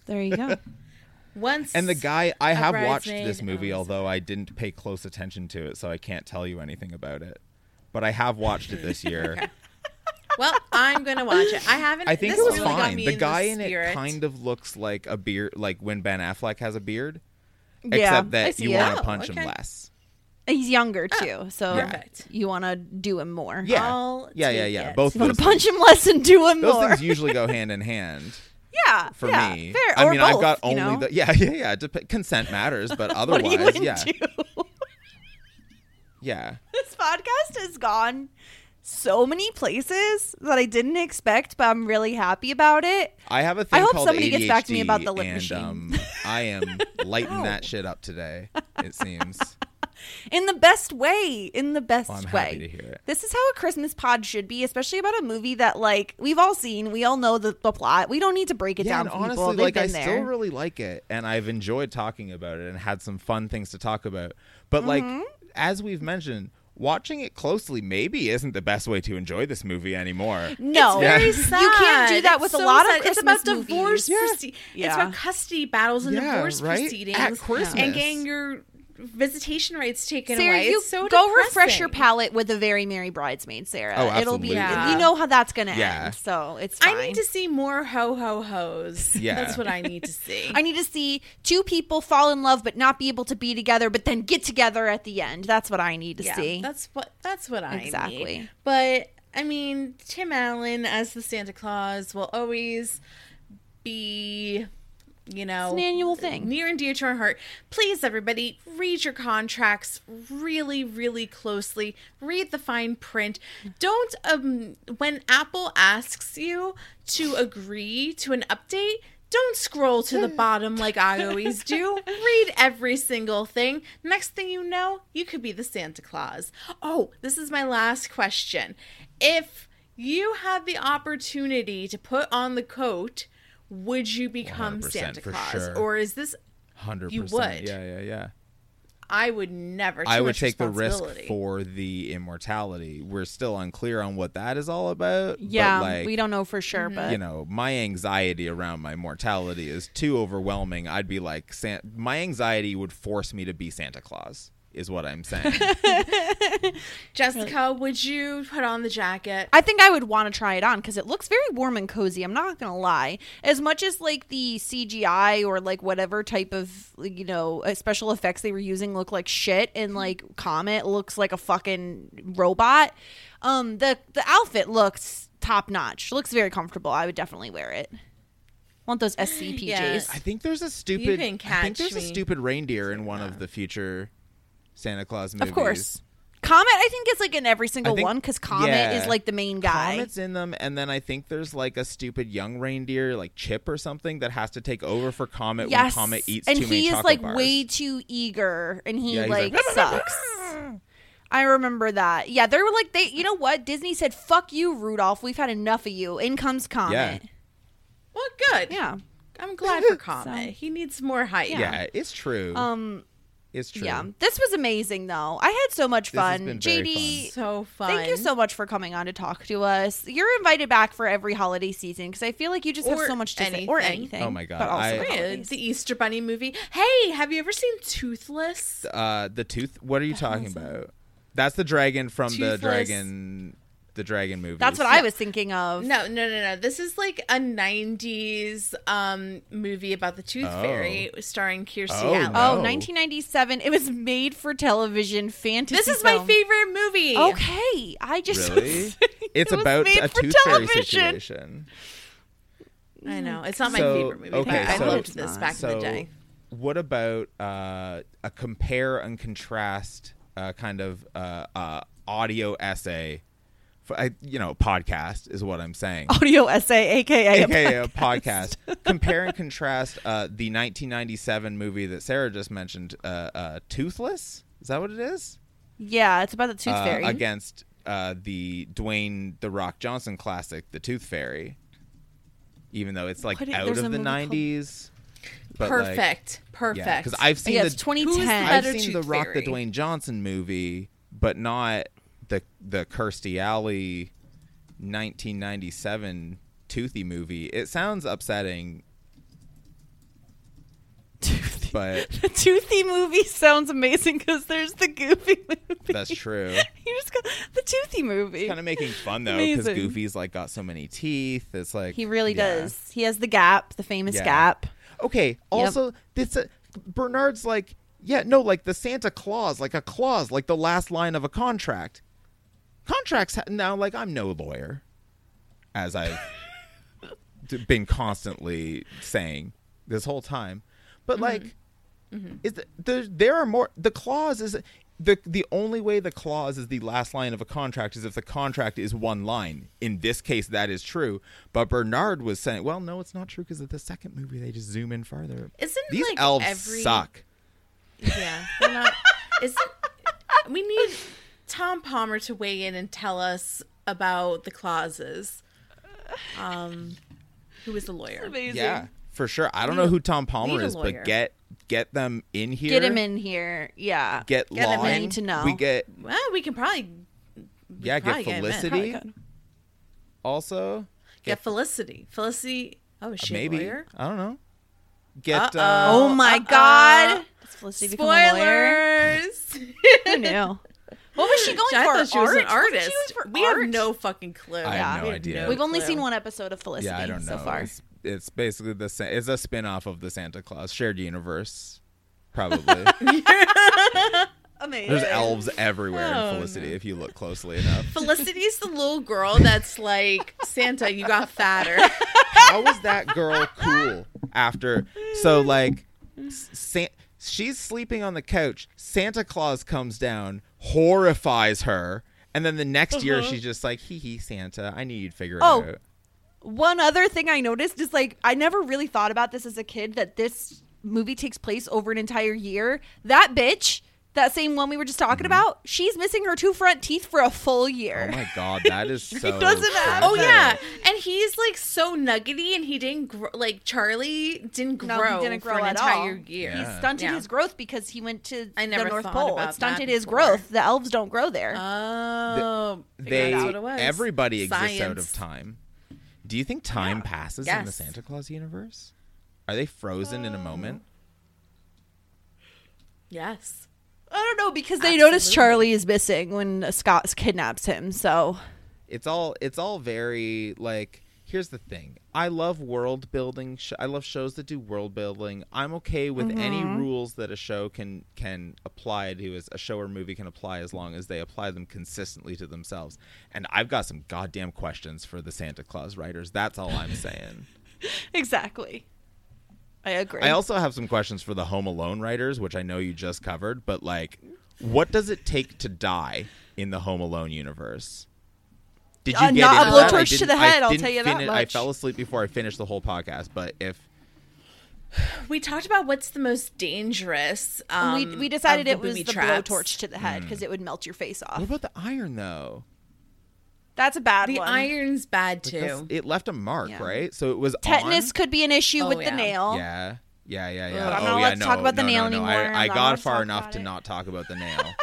There you go. (laughs) Once And the guy, I have watched this movie, owns- although I didn't pay close attention to it, so I can't tell you anything about it. But I have watched it this year. (laughs) Well, I'm going to watch it. I haven't. I think this it was really fine. The in guy in it kind of looks like a beard, like when Ben Affleck has a beard, Yeah, except that you want to Oh, punch him less. He's younger oh, too, so Perfect. you want to do him more. Yeah, I'll yeah, yeah, yeah. it. Both You want to punch him less and do him Those more. things usually go (laughs) hand in hand yeah, for yeah, me. Fair. I or mean, I've both, got you only know? the yeah, (laughs) yeah, yeah. Dep- consent matters, but (laughs) otherwise, you yeah, yeah. (laughs) this podcast has gone so many places that I didn't expect, but I'm really happy about it. I have a thing hope called somebody ADHD, gets back to me about the lip and, machine. Um, I am lighting that shit up today. It seems. In the best way in the best Well, I'm way happy to hear it. this is how a christmas pod should be especially about a movie that like we've all seen we all know the, the plot we don't need to break it yeah, down and for honestly, people They've like I been still really like it, and I've enjoyed talking about it and had some fun things to talk about. But like Mm-hmm. as we've mentioned, watching it closely maybe isn't the best way to enjoy this movie anymore. no It's very Yeah. sad. you can't do that It's with a lot sad. of christmas It's about divorce. movies. proce- It's about custody battles and Yeah, divorce right? proceedings At Christmas. and getting your visitation rights taken Sarah, away. you It's so go refresh your palate with a very merry bridesmaid, Sarah. Oh, It'll be absolutely. you know how that's gonna Yeah. end, so it's fine. I need to see more ho ho hos. (laughs) Yeah. that's what I need to see. (laughs) I need to see two people fall in love but not be able to be together, but then get together at the end. That's what I need to yeah, see. that's what that's what I Exactly. need. But I mean, Tim Allen as the Santa Clause will always be. You know, It's an annual thing. near and dear to our heart. Please, everybody, read your contracts really, really closely. Read the fine print. Don't um when Apple asks you to agree to an update. Don't scroll to the bottom like I always do. (laughs) Read every single thing. Next thing you know, you could be the Santa Claus. Oh, this is my last question. If you had the opportunity to put on the coat, would you become Santa for Claus? sure. Or is this hundred percent? You percent. would. Yeah, yeah, yeah. I would never. I would take the risk for the immortality. We're still unclear on what that is all about. but, Yeah, like, we don't know for sure, mm-hmm. but you know, my anxiety around my mortality is too overwhelming. I'd be like, San- my anxiety would force me to be Santa Claus. Is what I'm saying. (laughs) Jessica, would you put on the jacket? I think I would want to try it on because it looks very warm and cozy. I'm not gonna lie. As much as like the CGI or like whatever type of you know uh, special effects they were using look like shit, and like Comet looks like a fucking robot. Um, the the outfit looks top notch. Looks very comfortable. I would definitely wear it. Want those SC PJs? Yeah. I think there's a stupid. can I think catch there's a stupid reindeer in one of the future Santa Clause movies. Of course. Comet, I think is like in every single think- one because Comet yeah. is like the main guy. Comet's in them, and then I think there's like a stupid young reindeer, like Chip or something, that has to take over for Comet yes, when Comet eats and too many he is like bars. way too eager, and he Yeah, like, like, sucks. I remember that. Yeah, they were like they. You know what? Disney said, "Fuck you, Rudolph. We've had enough of you." In comes Comet. Well, good. Yeah. I'm glad for (laughs) Comet. He needs more height. yeah. it's true. Um. It's true. Yeah. This was amazing, though. I had so much This has fun. been very JD, So fun. Thank you so much for coming on to talk to us. You're invited back for every holiday season because I feel like you just have so much to say. Or anything. anything. Oh my God, But also I- the the Easter Bunny movie. Hey, have you ever seen Toothless? Uh, the tooth. What are you talking about? That's the dragon from the dragon, the dragon movie. That's what I was thinking of. No, no, no, no. This is like a '90s um, movie about the Tooth Oh. Fairy, starring Kirstie Oh, Alley. no. Oh, 1997. It was made for television fantasy. This is my favorite movie. Okay, I just Really? was- it's it was about made a for tooth fairy television. situation. I know it's not my So, favorite movie. okay, I so- loved this back so, in the day. what about uh, a compare and contrast uh, kind of uh, uh, audio essay? For, I, you know, podcast is what I'm saying. Audio essay, aka, a AKA a podcast. (laughs) Compare and contrast uh, the 1997 movie that Sarah just mentioned, uh, uh, Toothless. Is that what it is? Yeah, it's about the Tooth Uh, Fairy. against uh, the Dwayne the Rock Johnson classic, The Tooth Fairy. Even though it's like What out of the movie called- 90s. but, like, Perfect, perfect. Yeah, because I've seen yeah, the 2010. The I've seen the Tooth Rock the Fairy? Dwayne Johnson movie, but not the the Kirstie Alley 1997 Toothy movie. It sounds upsetting, Toothy. but (laughs) the Toothy movie sounds amazing because there's the Goofy movie. that's true. (laughs) you just got the Toothy movie. kind of making fun though because Goofy's like got so many teeth. It's like he really yeah. does. He has the gap, the famous Yeah. gap. Okay. Also, this uh, Bernard's like, yeah, no, like the Santa Clause, like a clause, like the last line of a contract. Contracts ha- now, like I'm no lawyer, as I've (laughs) been constantly saying this whole time, but mm-hmm. like, mm-hmm. is the, the there are more. The clause is the the only way the clause is the last line of a contract is if the contract is one line. In this case, that is true. But Bernard was saying, well, no, it's not true because of the second movie they just zoom in farther. Isn't These like elves every suck. Yeah, not. Isn't we need Tom Palmer to weigh in and tell us about the clauses. Um, who is the lawyer? Amazing. Yeah, for sure. I don't know who Tom Palmer is, lawyer. but get get them in here. Get him in here. Yeah. Get, Get him Lon. in. Need to know. We get Well, we can probably yeah. probably Get get him in. Felicity Probably could. also. get Felicity. Felicity. Oh, is she Maybe a lawyer? I don't know. Get Uh-oh. uh, Oh my Uh-oh. God. Does Felicity become a lawyer? Spoilers. (laughs) Who knew? What was she going I for? thought she was an Art? What was artist. going for we art? have no fucking clue. I have no We idea. We've only clue. seen one episode of Felicity yeah, I don't know. so far. It's, it's basically the sa- it's a spin off of the Santa Clause shared universe. Probably. (laughs) Amazing. There's elves everywhere Oh, in Felicity if you look closely enough. Felicity's the little girl that's like Santa. You got fatter. How was that girl cool after? So like, Sa- she's sleeping on the couch. Santa Claus comes down, horrifies her, and then the next year uh-huh. she's just like, "Hee hee, Santa, I knew you'd figure it Oh. out." One other thing I noticed is like I never really thought about this as a kid that this movie takes place over an entire year. That bitch that same one we were just talking Mm-hmm. about, she's missing her two front teeth for a full year. Oh my god, (laughs) that is so. doesn't have- Oh yeah, and he's like so nuggety, and he didn't grow. Like Charlie didn't grow. No, he didn't grow for an at all. entire year. He stunted Yeah. his growth because he went to I never the North Pole. about It stunted that his before. growth. The elves don't grow there. Oh, They figured what it was. everybody exists out of time. Do you think time passes in the Santa Clause universe? Are they frozen in a moment? Yes. I don't know because they notice Charlie is missing when Scott kidnaps him. So It's all it's all very like here's the thing. I love world building. Sh- I love shows that do world building. I'm okay with any Mm-hmm. rules that a show can can apply to as a show or movie can apply as long as they apply them consistently to themselves. And I've got some goddamn questions for the Santa Clause writers. That's all I'm saying. (laughs) exactly, I agree. I also have some questions for the Home Alone writers, which I know you just covered, but like, what does it take to die in the Home Alone universe? Did you Uh, get not a into blowtorch to the head, I I'll tell you that fini- I fell asleep before I finished the whole podcast, but if We talked about what's the most dangerous. Um, we we decided it was the blowtorch to the head because it would melt your face off. what about the iron though? That's a bad one. The one. iron's bad too. it left a mark, Yeah. right? So it was Tetanus on? could be an issue Oh, with yeah. the nail. Yeah. Yeah, yeah, yeah. Ugh, I'm oh, not yeah, allowed to no, talk about the no, nail no, no. anymore. I, I'm I not got far enough to it. not talk about the nail. (laughs)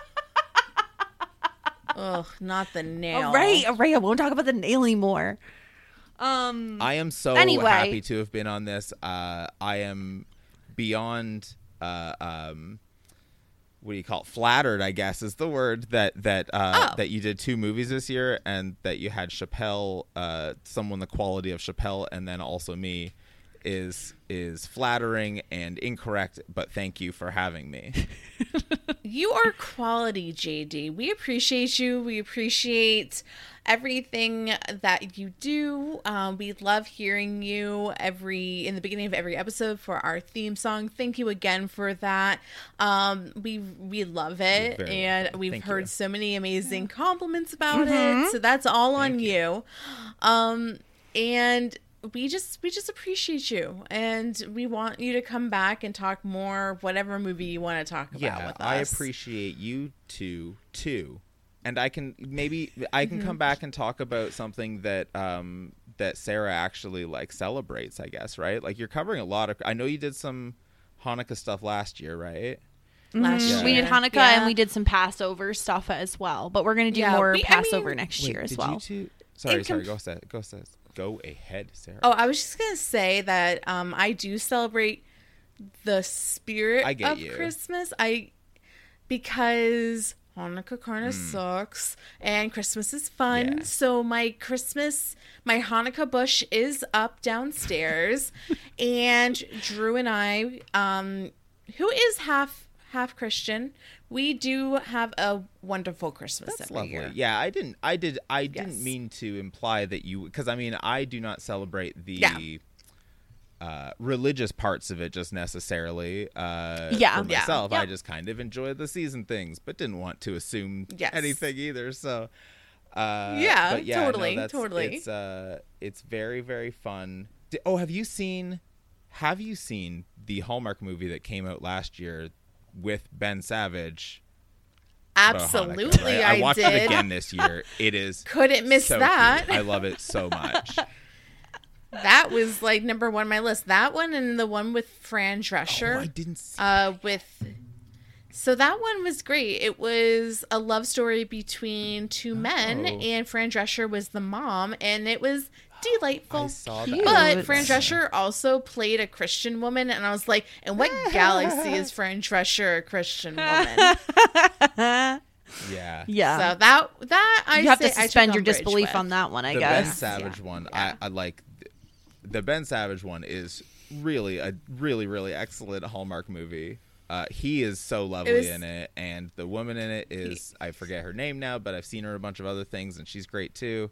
Ugh, not the nail. All right, all right. I won't talk about the nail anymore. Um, I am so Anyway. happy to have been on this. Uh, I am beyond uh, um, what do you call it? Flattered, I guess, is the word that that uh, Oh. that you did two movies this year, and that you had Chappelle, uh, someone the quality of Chappelle, and then also me, is is flattering and incorrect. But thank you for having me. (laughs) You are quality, JD. We appreciate you. We appreciate everything that you do. Um, we love hearing you every in the beginning of every episode for our theme song. Thank you again for that. Um, we we love it, and welcome. we've Thank heard you. so many amazing compliments about it. So that's all on you. Um, and we just we just appreciate you and we want you to come back and talk more whatever movie you want to talk about yeah, with us. I appreciate you too too, and I can maybe I Mm-hmm. can come back and talk about something that um that Sarah actually like celebrates. I guess right. Like you're covering a lot of. I know you did some Hanukkah stuff last year, right? last Yeah. year. we did Hanukkah Yeah. and we did some Passover stuff as well, but we're gonna do Yeah, more we- I mean- Passover next Wait, year as did well. you two? Sorry, In sorry. Go say, go say, go ahead, Sarah. Oh, I was just gonna say that um, I do celebrate the spirit I get of you. Christmas. I because Hanukkah kind of sucks and Christmas is fun. Yeah. So my Christmas, my Hanukkah bush is up downstairs, (laughs) and Drew and I, um, who is half half Christian, we do have a wonderful Christmas That's every lovely. year. Yeah, I didn't. I did. I didn't mean to imply that you, because I mean, I do not celebrate the Yeah. uh, religious parts of it just necessarily. Uh, Yeah. for Yeah. myself, I just kind of enjoy the season things, but didn't want to assume Yes. anything either. So, uh, Yeah, yeah, totally, that's- totally. It's uh, it's very very fun. Oh, have you seen? Have you seen the Hallmark movie that came out last year with Ben Savage? Hanukkah, Absolutely, right? I, watched did. it again this (laughs) year. It is Couldn't miss so that. cute. I love it so much. (laughs) (laughs) That was like number one on my list. That one and the one with Fran oh, Drescher. I didn't. See uh, with so that one was great. It was a love story between two men, Oh. and Fran Drescher was the mom, and it was delightful. I saw that. But Fran Drescher also played a Christian woman, and I was like, "In what (laughs) galaxy is Fran Drescher a Christian woman?" (laughs) Yeah. yeah, So that that I you have say to I suspend your disbelief with. on that one, I guess. the Ben guess. Savage one, I, I like. The Ben Savage one is really a really really excellent Hallmark movie. Uh, he is so lovely was- in it, and the woman in it is I forget her name now, but I've seen her in a bunch of other things, and she's great too.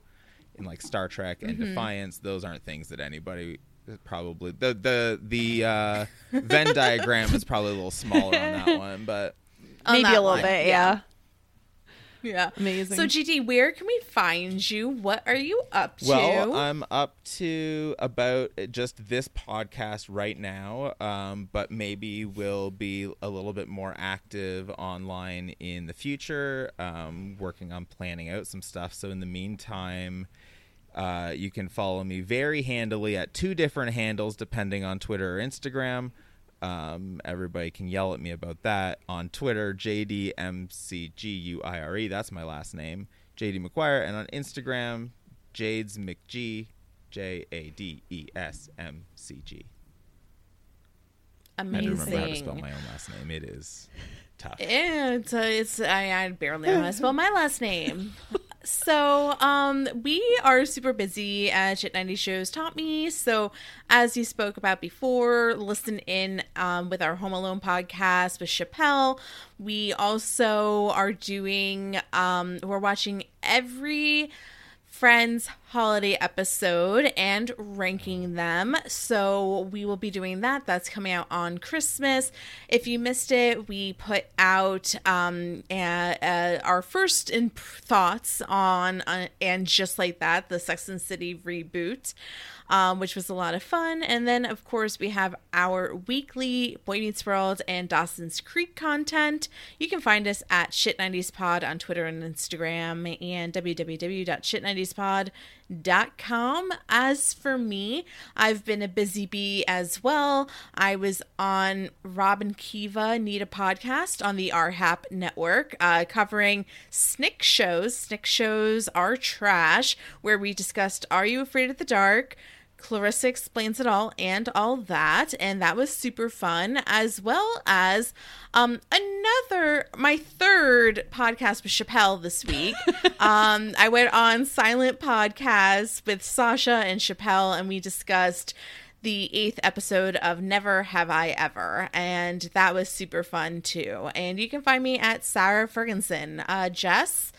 In like Star Trek and Mm-hmm. Defiance, those aren't things that anybody probably the the the uh, Venn (laughs) diagram is probably a little smaller on that one, but (laughs) On Maybe a little one, bit, yeah. yeah. Yeah. Amazing. So, GD, where can we find you? What are you up to? Well, I'm up to about just this podcast right now, um, but maybe we'll be a little bit more active online in the future, um, working on planning out some stuff. So, in the meantime, uh, you can follow me very handily at two different handles depending on Twitter or Instagram. Um, everybody can yell at me about that on Twitter, JDMCGUIRE. E. That's my last name, JD McGuire, and on Instagram, Jades McG, J A D E S M C G. I had to remember how to spell my own last name. It is tough. Yeah, it's, uh, it's I, I barely know how to spell (laughs) my last name. So, um, we are super busy at Shit 90 Shows Taught Me. So, as you spoke about before, listen in um, with our Home Alone podcast with Chappelle. We also are doing, um, we're watching every Friends holiday episode and ranking them. So we will be doing that. That's coming out on Christmas. If you missed it, we put out um, our first in thoughts on uh, and just like that, the Sex and City reboot. Um, which was a lot of fun. And then, of course, we have our weekly Boy Meets World and Dawson's Creek content. You can find us at Shit90spod on Twitter and Instagram and www.shit90spod.com. As for me, I've been a busy bee as well. I was on Robin Kiva Need a Podcast on the RHAP network uh, covering Snick shows. Snick shows are trash, where we discussed Are You Afraid of the Dark? Clarissa explains it all and all that, and that was super fun, as well as um, another my third podcast with Chappelle this week. (laughs) um, I went on Silent Podcast with Sasha and Chappelle, and we discussed the eighth episode of Never Have I Ever, and that was super fun too. And you can find me at Sarah Ferguson. Uh, Jess,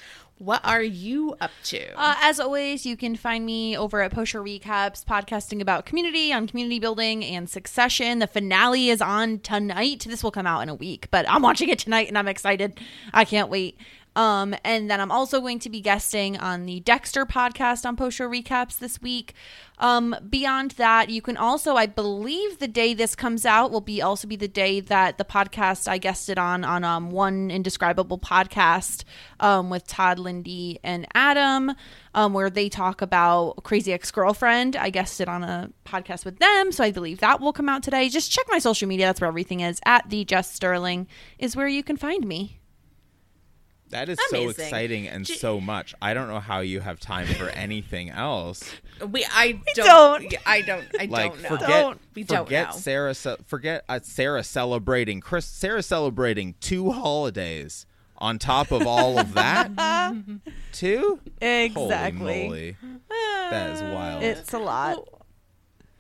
what are you up to? Uh, as always, you can find me over at Post Show Recaps, podcasting about community on community building and succession. The finale is on tonight. This will come out in a week, but I'm watching it tonight and I'm excited. I can't wait. Um, and then I'm also going to be guesting on the Dexter podcast on Post Show Recaps this week. Um, beyond that, you can also, I believe, the day this comes out will be also be the day that the podcast I guested on on um, one indescribable podcast um, with Todd Lindy and Adam, um, where they talk about Crazy Ex Girlfriend. I guested on a podcast with them, so I believe that will come out today. Just check my social media; that's where everything is. At the Jess Sterling is where you can find me. That is so exciting and J- so much. I don't know how you have time for anything else. We I don't, don't. I don't I like don't know. forget Don't. We don't forget know. Sarah forget uh, Sarah celebrating Chris Sarah celebrating two holidays on top of all of that (laughs) two? Exactly. Holy moly. that is wild It's a lot. Oh,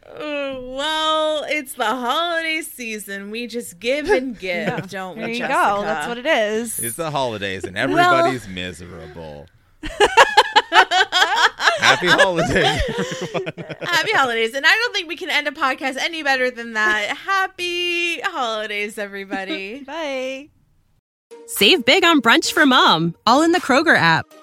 well, it's the holiday season. We just give and (laughs) give, don't we? There you Jessica? go. That's what it is. it's the holidays and everybody's miserable (laughs) happy holidays Happy holidays, and I don't think we can end a podcast any better than that. Happy holidays, everybody. (laughs) Bye. Save big on brunch for mom, all in the Kroger app.